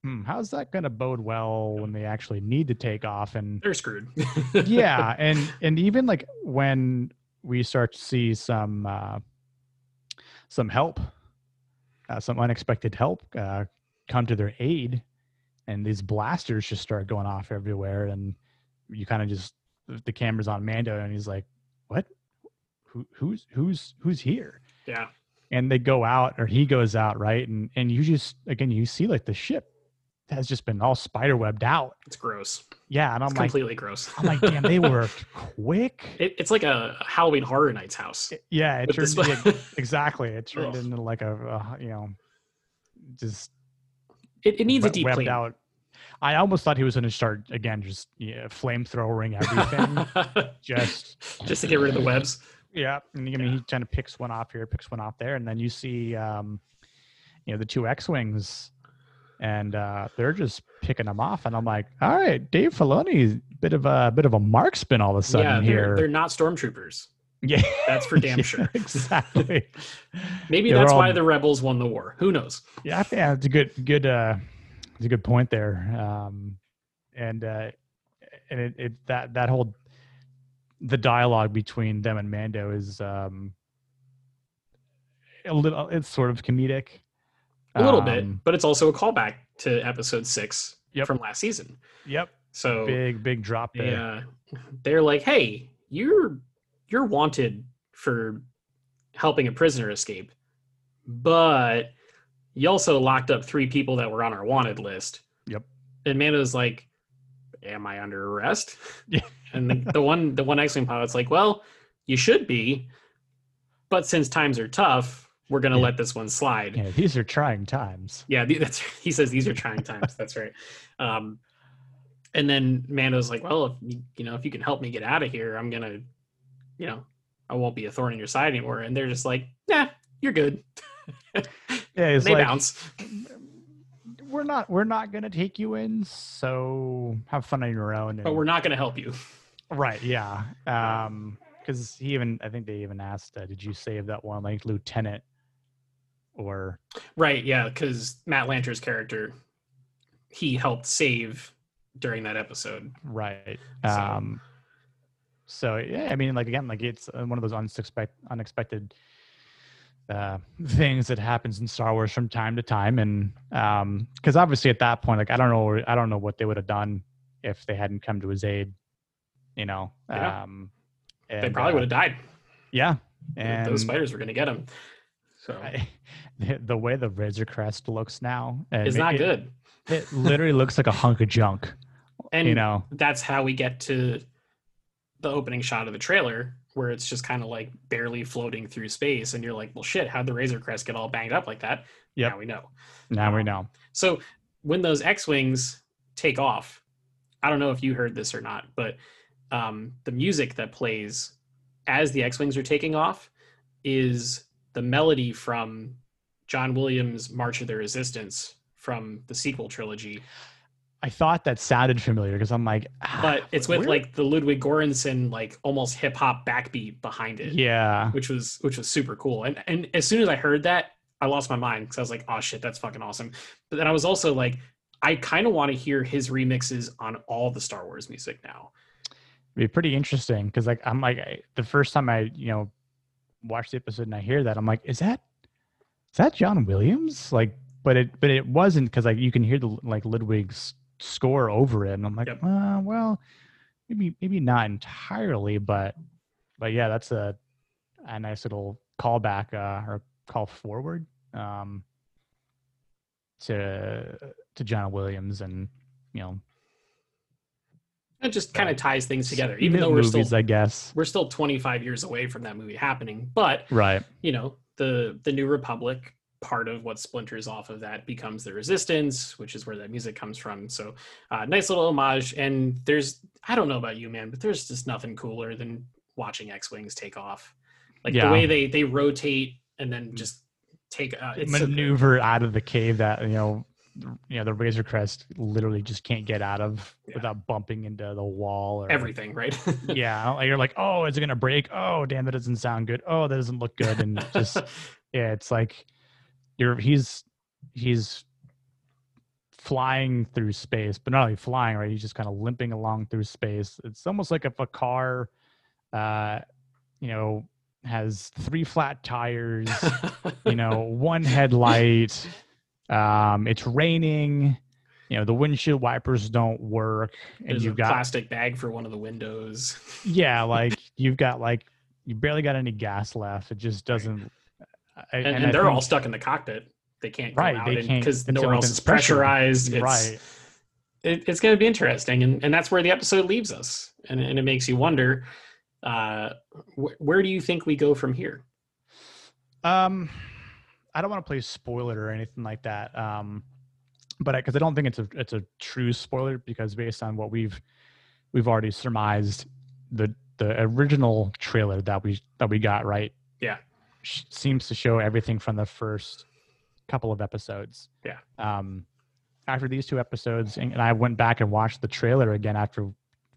hmm, how's that going to bode well when they actually need to take off? And They're screwed. [laughs] [laughs] yeah, and and even like when we start to see some uh, some help, uh, some unexpected help uh, come to their aid, and these blasters just start going off everywhere, and you kind of just the camera's on Mando, and he's like, "What? Who, who's who's who's here?" yeah. And they go out, or he goes out, right? And and you just again you see like the ship has just been all spider webbed out. It's gross. Yeah, and I'm It's like, completely gross. I'm like, damn, they [laughs] worked quick. It, it's like a Halloween Horror Nights house. Yeah, it turned yeah, [laughs] exactly. It turned Ugh. into like a, you know, just It, it needs a deep webbed clean. out. I almost thought he was going to start again, just yeah, flamethrowering everything. [laughs] just Just to get rid of the webs. yeah. And, I mean, he kind of picks one off here, picks one off there, and then you see, um, you know, the two X-wings, and uh, they're just picking them off, and I'm like, all right, Dave Filoni, bit of a bit of a marksman all of a sudden yeah, they're, here. they're not stormtroopers. [laughs] yeah, That's for damn [laughs] Yeah, sure. [laughs] exactly. Maybe Yeah, that's why the rebels won the war. Who knows? Yeah, I think yeah, it's a good, good, uh, it's a good point there. Um, and uh, and it, it that that whole the dialogue between them and Mando is um a little. It's sort of comedic. A little bit, Um, but it's also a callback to episode six Yep. from last season. Yep. So Big, big drop there. yeah, they're like, "Hey, you're you're wanted for helping a prisoner escape, but you also locked up three people that were on our wanted list." Yep. And Mando's like, "Am I under arrest?" [laughs] Yeah. and the, the one the one X-wing pilot's like, "Well, you should be, but since times are tough, we're gonna Yeah. let this one slide." Yeah, these are trying times. Yeah, [laughs] that's he says these are trying times. That's right. Um, and then Mando's like, "Well, if you, you know, if you can help me get out of here, I'm gonna, you know, I won't be a thorn in your side anymore." And they're just like, "Nah, you're good." Yeah, it's [laughs] they like bounce. we're not we're not gonna take you in, so have fun on your own. But we're not gonna help you. Right. Yeah. Um, because he even I think they even asked, uh, "Did you save that one like lieutenant?" Or Right? Yeah, because Matt Lanter's character, he helped save during that episode. right. So- Um. So yeah, I mean, like again, like it's uh, one of those unexpected unexpected uh things that happens in Star Wars from time to time, and um, because obviously at that point, like I don't know, I don't know what they would have done if they hadn't come to his aid. You know. Yeah. Um. they probably uh, would have died. Yeah. And those And spiders were gonna get him. So I, [laughs] the, way the Razor Crest looks now is not it, good. It literally looks like a hunk of junk. And you know, that's how we get to the opening shot of the trailer where it's just kind of like barely floating through space and you're like well shit how'd the razor crest get all banged up like that Yep. now we know now we Um, know. so when those x-wings take off i don't know if you heard this or not but um, the music that plays as the x-wings are taking off is the melody from john williams march of the resistance from the sequel trilogy I thought that sounded familiar because I'm like, ah, but it's with like the Ludwig Göransson like almost hip hop backbeat behind it, yeah, which was which was super cool. And and as soon as I heard that, I lost my mind because I was like, oh shit, that's fucking awesome. But then I was also like, I kind of want to hear his remixes on all the Star Wars music now. it'd be pretty interesting because like I'm like I, the first time I you know watched the episode and I hear that I'm like, is that is that John Williams? Like, but it but it wasn't because like you can hear the like Ludwig's score over it, and I'm like, Yep. uh, well, maybe maybe not entirely, but but yeah, that's a a nice little callback uh, or call forward um, to to John Williams and you know It just kind of ties things together, even though we're movies, still I guess. we're still 25 years away from that movie happening. But Right. you know the the new republic part of what splinters off of that becomes the resistance which is where that music comes from so uh, nice little homage and there's i don't know about you man but there's just nothing cooler than watching x-wings take off like Yeah. the way they they rotate and then just take uh, it's so good. maneuver out of the cave that you know you know the Razor Crest literally just can't get out of Yeah. without bumping into the wall or Everything, right? [laughs] Yeah, you're like, oh, is it gonna break? Oh, damn, that doesn't sound good. Oh, that doesn't look good, and [laughs] just yeah, it's like you're he's he's flying through space, but not only flying, right? He's just kind of limping along through space. It's almost like if a car, uh, you know, has three flat tires, you know, [laughs] one headlight. Um, it's raining. You know, the windshield wipers don't work, and There's you've got plastic bag for one of the windows. [laughs] yeah, like you've got like you barely got any gas left. It just doesn't. I- And, and, I they're all stuck in the cockpit. They can't come Right, out because nowhere else is pressurized. It's, right. it, it's going to be interesting, and, and that's where the episode leaves us, and, and it makes you wonder, uh, wh- where do you think we go from here? Um, I don't want to play spoiler or anything like that. Um, but because I, don't think it's a it's a true spoiler because based on what we've we've already surmised, the the original trailer that we that we got right, Yeah. sh- seems to show everything from the first couple of episodes. Yeah. Um, after these two episodes, and, and I went back and watched the trailer again after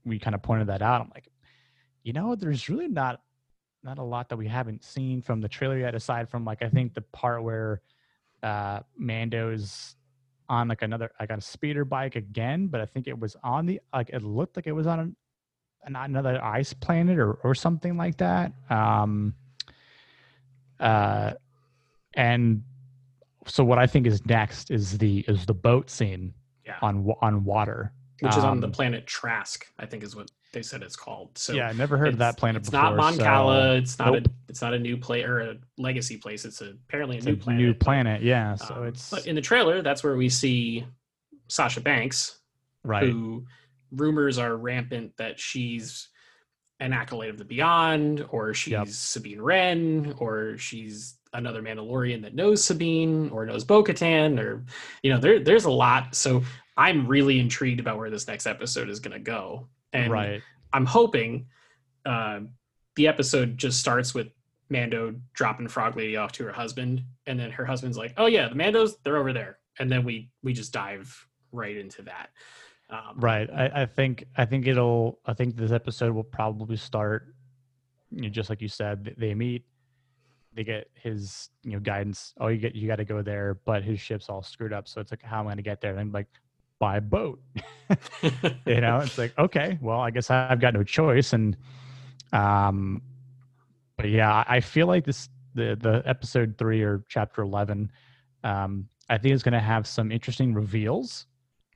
we kind of pointed that out. I'm like, you know, there's really not not a lot that we haven't seen from the trailer yet, aside from like I think the part where uh Mando's on like another like on a speeder bike again, but I think it was on the like it looked like it was on an, an another ice planet or or something like that. Um uh and so what I think is next is the is the boat scene Yeah. on on water. Which is on the Um, planet Trask, I think is what they said it's called. So yeah, I never heard of that planet It's before. not Mon Cala. it's not Nope. a it's not a new play or a legacy place. It's a, apparently a It's new a planet. new planet, yeah. So um, it's but in the trailer, that's where we see Sasha Banks, right. who rumors are rampant that she's an acolyte of the Beyond, or she's Yep. Sabine Wren, or she's another Mandalorian that knows Sabine or knows Bo-Katan, or you know, there there's a lot. So I'm really intrigued about where this next episode is going to go, and right. I'm hoping uh, the episode just starts with Mando dropping Frog Lady off to her husband, and then her husband's like, "Oh yeah, the Mandos, they're over there," and then we we just dive right into that. Um, Right. I, I think I think it'll I think this episode will probably start you know, just like you said, they meet, they get his you know guidance. Oh, you get you got to go there, but his ship's all screwed up. So it's like, how am I going to get there? And I'm like, by boat. [laughs] [laughs] you know, it's like, okay, well, I guess I've got no choice. And um, but yeah, I feel like this the the episode three or chapter eleven, um, I think is going to have some interesting reveals.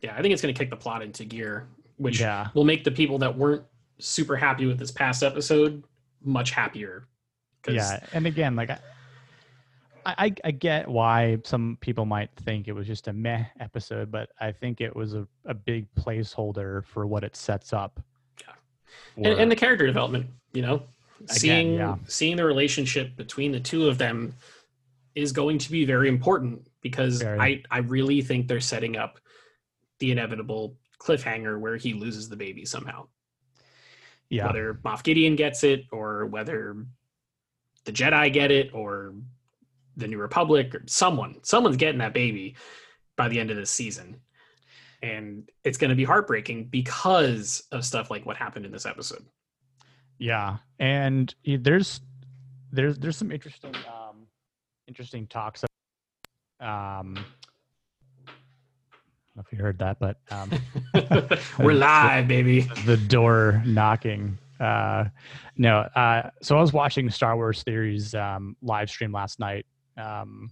yeah, I think it's going to kick the plot into gear, which yeah. will make the people that weren't super happy with this past episode much happier. yeah and again like I, I i get why some people might think it was just a meh episode but i think it was a, a big placeholder for what it sets up and, and the character development you know seeing yeah. seeing the relationship between the two of them is going to be very important because Very. i i really think they're setting up the inevitable cliffhanger where he loses the baby somehow yeah whether moff gideon gets it or whether the jedi get it or the new republic or someone someone's getting that baby by the end of this season and it's going to be heartbreaking because of stuff like what happened in this episode yeah and there's there's there's some interesting um interesting talks um I don't know if you heard that, but um, [laughs] We're live, baby. [laughs] the door knocking. Uh, no, uh, so I was watching Star Wars Theories um, live stream last night, um,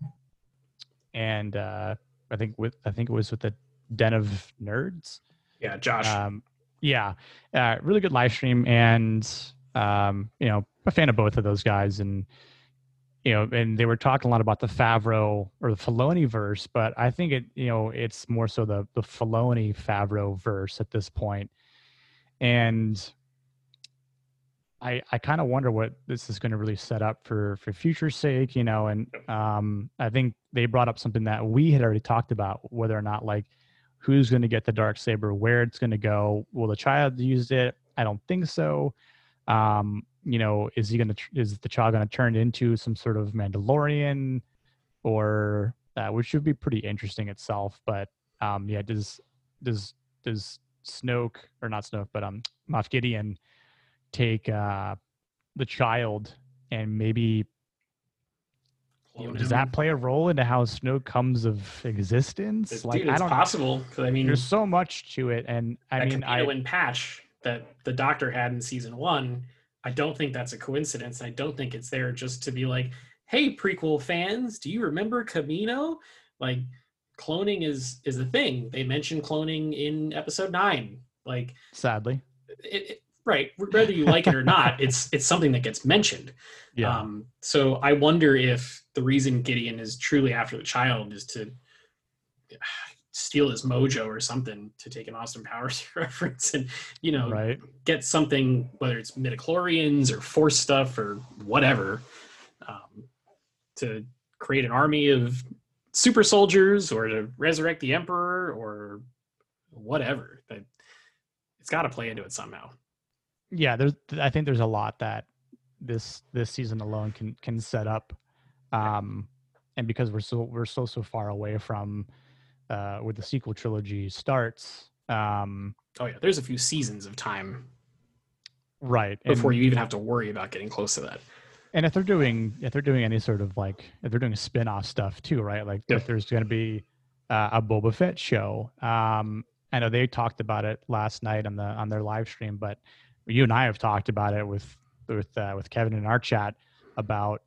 and uh, I think with I think it was with the Den of Nerds. Yeah, Josh. Um, yeah, uh, really good live stream, and um, you know, a fan of both of those guys, and you know, and they were talking a lot about the Favreau or the Filoni verse, but I think it, you know, it's more so the the Filoni Favreau verse at this point, and I I kind of wonder what this is going to really set up for for future's sake, you know, and um, I think they brought up something that we had already talked about, whether or not like who's going to get the dark saber, where it's going to go, will the child use it? I don't think so. Um, you know, is he going to is the child going to turn into some sort of Mandalorian, or uh, which would be pretty interesting itself, but um, yeah, does does does Snoke or not Snoke, but um, Moff Gideon take uh, the child and maybe you know, does that play a role into how snow comes of existence? Dude, like it's I don't possible because I mean, There's so much to it, and I that mean, I and patch that the Doctor had in season one. I don't think that's a coincidence. I don't think it's there just to be like, "Hey, prequel fans, do you remember Camino?" Like, cloning is is a thing. They mentioned cloning in episode nine. Like, sadly, it, it, right, whether you like it or not, it's it's something that gets mentioned. yeah, Um, so I wonder if the reason Gideon is truly after the child is to [sighs] steal his mojo or something to take an Austin Powers [laughs] reference and you know right. get something whether it's midichlorians or force stuff or whatever um, to create an army of super soldiers or to resurrect the emperor or whatever it's got to play into it somehow yeah there's i think there's a lot that this this season alone can can set up um and because we're so we're so so far away from uh where the sequel trilogy starts um oh yeah there's a few seasons of time right before and, you even have to worry about getting close to that. And if they're doing if they're doing any sort of like if they're doing spin-off stuff too right? Like Yeah. if there's going to be uh, a boba fett show um i know they talked about it last night on the on their live stream but you and i have talked about it with with uh, with kevin in our chat about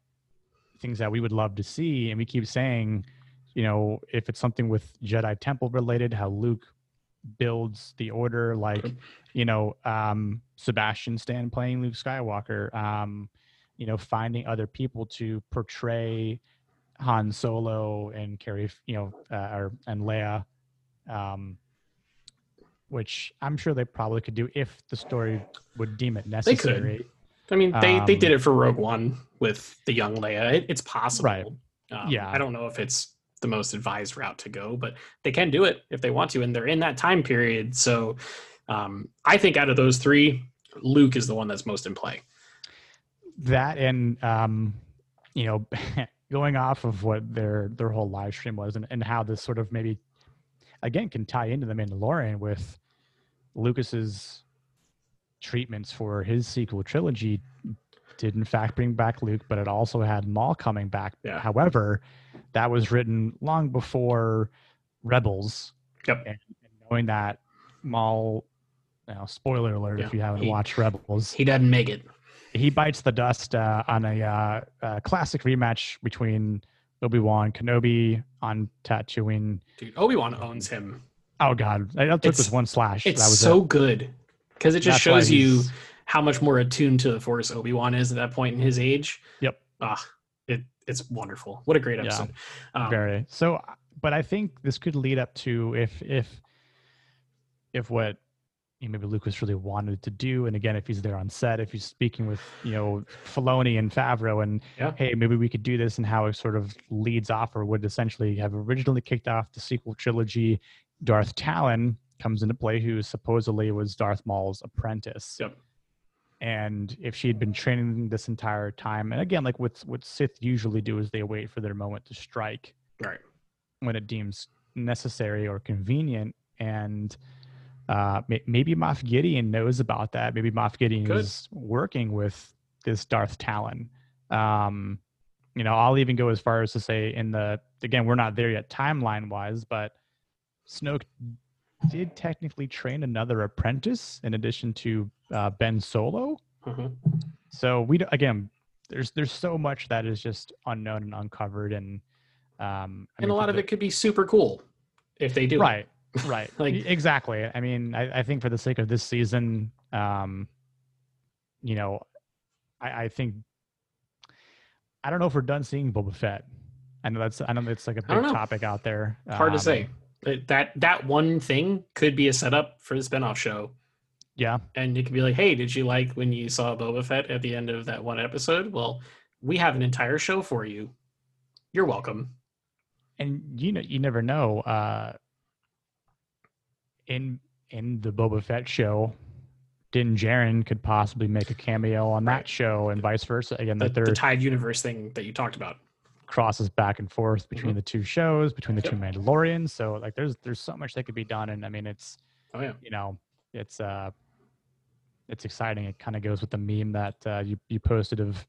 things that we would love to see. And we keep saying you know if it's something with jedi temple related how luke builds the order like you know um sebastian stan playing luke skywalker um you know finding other people to portray han solo and carrie you know uh, or and leia um which i'm sure they probably could do if the story would deem it necessary. They could. I mean, they they Um, did it for Rogue One with the young Leia. It, it's possible. Right. Um, Yeah. I don't know if it's the most advised route to go, but they can do it if they want to, and they're in that time period. So, um, I think out of those three, Luke is the one that's most in play. that and um you know [laughs] going off of what their their whole live stream was and, and how this sort of maybe again can tie into the mandalorian with lucas's treatments for his sequel trilogy did in fact bring back luke but it also had maul coming back Yeah. however that was written long before rebels Yep. and, and knowing that maul now spoiler alert Yeah, if you haven't he- watched rebels He doesn't make it. he bites the dust uh, on a uh, uh, classic rematch between Obi Wan Kenobi on Tatooine. Dude, Obi Wan owns him. Oh God, I took It's- this one slash. It's that was so it. good because it just That's shows you how much more attuned to the Force Obi Wan is at that point in his age. Yep. Ah, it it's wonderful. What a great Yeah. episode. Um, very so. But I think this could lead up to if if if what you know, maybe Lucas really wanted to do, and again, if he's there on set, if he's speaking with you know Filoni and Favreau, and Yeah. hey, maybe we could do this, and how it sort of leads off, or would essentially have originally kicked off the sequel trilogy. Darth Talon comes into play, who supposedly was Darth Maul's apprentice. Yep. And if she had been training this entire time, and again, like what what Sith usually do is they wait for their moment to strike Right. when it deems necessary or convenient. And uh, maybe Moff Gideon knows about that. Maybe Moff Gideon Good. is working with this Darth Talon. Um, you know, I'll even go as far as to say, in the again, we're not there yet timeline wise, but Snoke did technically train another apprentice in addition to uh, Ben Solo. Mhm. So we again, there's there's so much that is just unknown and uncovered, and um, I And mean, a lot of the- it could be super cool if they do. it. Right [laughs] Like- exactly i mean I, I think for the sake of this season um you know i i think i don't know if we're done seeing boba fett i know that's i know it's like a big topic out there Hard to Um, say. That- That one thing could be a setup for the spinoff show. yeah And it could be like, hey, did you like when you saw Boba Fett at the end of that one episode? Well, we have an entire show for you. You're welcome. and you know you never know uh in in the boba fett show din Djarin could possibly make a cameo on Right. that show and vice versa again The, that the Tide Universe thing that you talked about. crosses back and forth between Mhm. the two shows, between the Yep. two Mandalorians. So like there's there's so much that could be done. And I mean it's Oh yeah. you know, it's uh it's exciting. It kind of goes with the meme that uh, you you posted of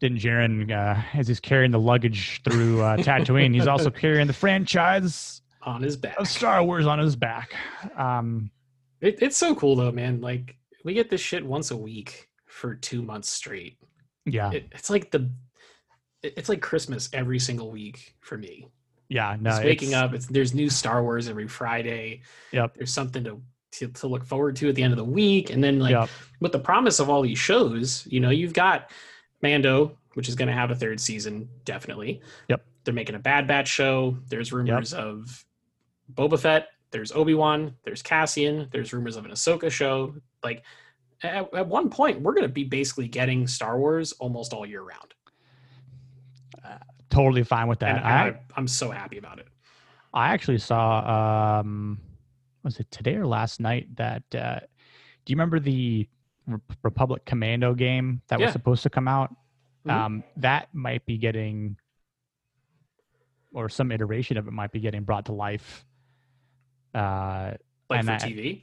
Din Djarin uh, as he's carrying the luggage through uh, [laughs] Tatooine. he's also carrying the franchise On his back. of Star Wars on his back. Um, It, it's so cool though, man. Like we get this shit once a week for two months straight. yeah, It, it's like the it- it's like Christmas every single week for me. yeah. No, waking it's- up, it's there's new Star Wars every Friday. Yep. There's something to, to to look forward to at the end of the week, and then like yep. with the promise of all these shows, you know, you've got Mando, which is going to have a third season, definitely. Yep. They're making a Bad Batch show. There's rumors of Boba Fett. There's Obi Wan. There's Cassian. There's rumors of an Ahsoka show. Like, at, at one point, we're going to be basically getting Star Wars almost all year round. Totally fine with that. And I, I'm so happy about it. I actually saw um was it today or last night that uh do you remember the Republic Commando game that Yeah. was supposed to come out? Mhm. Um that might be getting or some iteration of it might be getting brought to life. Uh Like and for I- TV.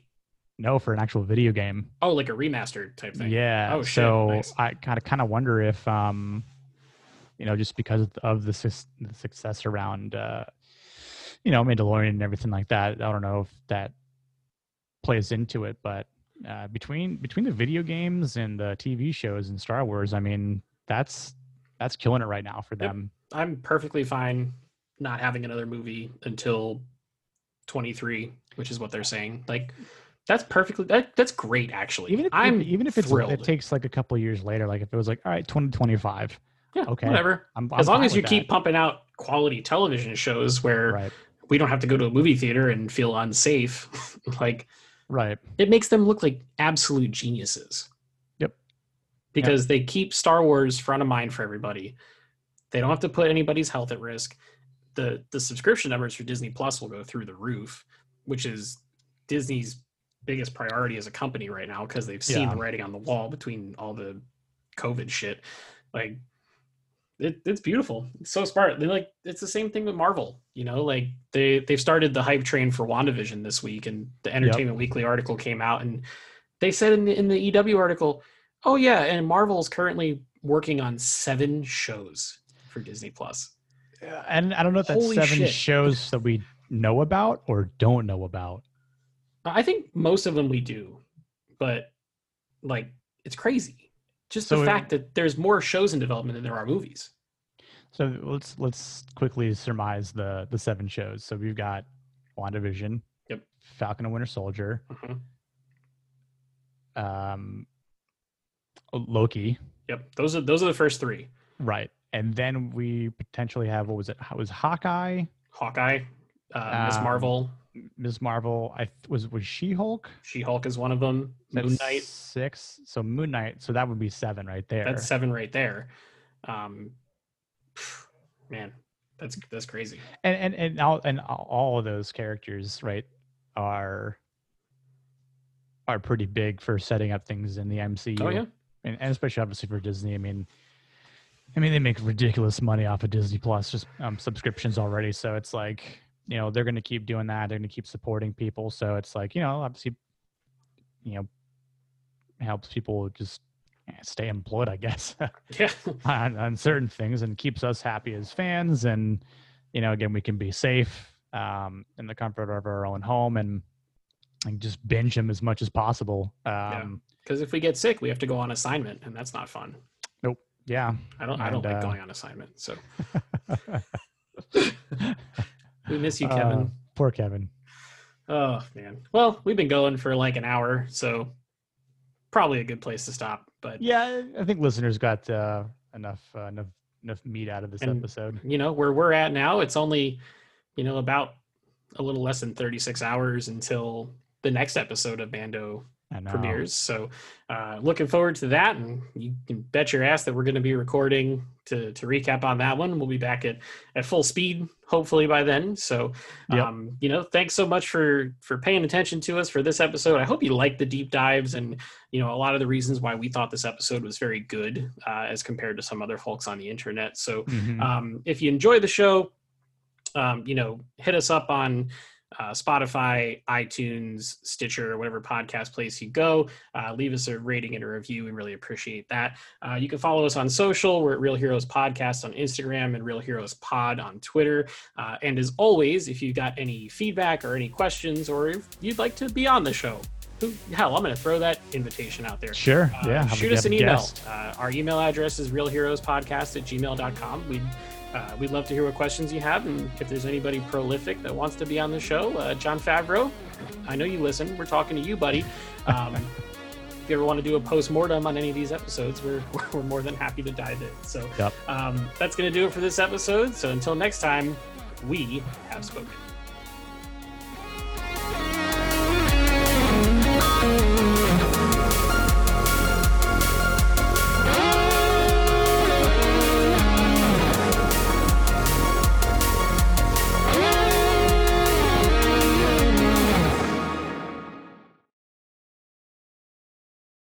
no for an actual video game. Oh, like a remastered type thing. Yeah. Oh, shit. So Nice. I kind of kind of wonder if um you know just because of the, sus- the success around uh you know Mandalorian and everything like that. I don't know if that plays into it, but uh, between between the video games and the TV shows and Star Wars, I mean that's that's killing it right now for Yep. them. I'm perfectly fine not having another movie until 23, which is what they're saying. Like that's perfectly that that's great actually. Even if I'm even if it's thrilled. it takes like a couple years later, like if it was like all right, twenty twenty five, yeah, okay. whatever. I'm, As I'm long as you keep that. pumping out quality television shows where right, we don't have to go to a movie theater and feel unsafe, [laughs] like right, it makes them look like absolute geniuses. Yep. Because they keep Star Wars front of mind for everybody. They don't have to put anybody's health at risk. The the subscription numbers for Disney Plus will go through the roof, which is Disney's biggest priority as a company right now because they've seen Yeah. the writing on the wall between all the COVID shit. Like it, it's beautiful. It's so smart. They like it's the same thing with Marvel. You know, like they they've started the hype train for WandaVision this week, and the Entertainment Weekly article came out, and they said in the, in the EW article, oh yeah, and Marvel is currently working on seven shows for Disney Plus. Uh, and I don't know if that's Holy seven shit. shows that we know about or don't know about. I think most of them we do, but like it's crazy. Just So the it- fact that there's more shows in development than there are movies. So let's let's quickly surmise the the seven shows. So we've got WandaVision, Yep. Falcon and Winter Soldier, Mhm. um, Loki, Yep, those are those are the first three. right, and then we potentially have what was it? How was Hawkeye, Hawkeye, uh, Miss Um, Marvel, Ms. Marvel? I th- was was She Hulk. She Hulk is one of them. Moon Knight, six. So Moon Knight. So that would be seven right there. that's seven right there. Um, man, that's that's crazy. and and and all and all- all of those characters right are are pretty big for setting up things in the MCU. Oh yeah, and, and especially obviously for Disney. I mean, I mean they make ridiculous money off of Disney Plus just um, subscriptions already. So it's like you know they're going to keep doing that. They're going to keep supporting people. So it's like you know obviously you know helps people just eh, stay employed, I guess. [laughs] yeah. on, on certain things and keeps us happy as fans and you know again we can be safe um, in the comfort of our own home and and just binge them as much as possible um, Because if we get sick, we have to go on assignment, and that's not fun. Yeah, I don't. I don't And, like uh, going on assignment. So [laughs] we miss you, Kevin. Uh, poor kevin Oh man. Well, we've been going for like an hour, so probably a good place to stop. But yeah i think listeners got uh, enough uh, enough enough meat out of this And- episode you know where we're at now, it's only you know about a little less than 36 hours until the next episode of Mando premieres. So uh, looking forward to that, and you can bet your ass that we're going to be recording to to recap on that one. We'll be back at at full speed hopefully by then. So Yep. um, you know, thanks so much for for paying attention to us for this episode. I hope you liked the deep dives and you know a lot of the reasons why we thought this episode was very good uh, as compared to some other folks on the internet. So Mhm. um, if you enjoy the show, um, you know, hit us up on uh, Spotify, iTunes, Stitcher, whatever podcast place you go. Uh, leave us a rating and a review. We really appreciate that. Uh, you can follow us on social. We're at Real Heroes Podcast on Instagram and Real Heroes Pod on Twitter. Uh, and as always, if you've got any feedback or any questions, or if you'd like to be on the show, who, hell, I'm going to throw that invitation out there. Sure. Uh, yeah. shoot us an email. Uh, our email address is realheroespodcast at gmail.com. We'd, uh, we'd love to hear what questions you have. And if there's anybody prolific that wants to be on the show, uh, Jon Favreau, I know you listen. We're talking to you, buddy. Um, if you ever want to do a post mortem on any of these episodes, we're, [laughs] we're more than happy to dive in. So Yep. um, that's going to do it for this episode. So until next time, we have spoken.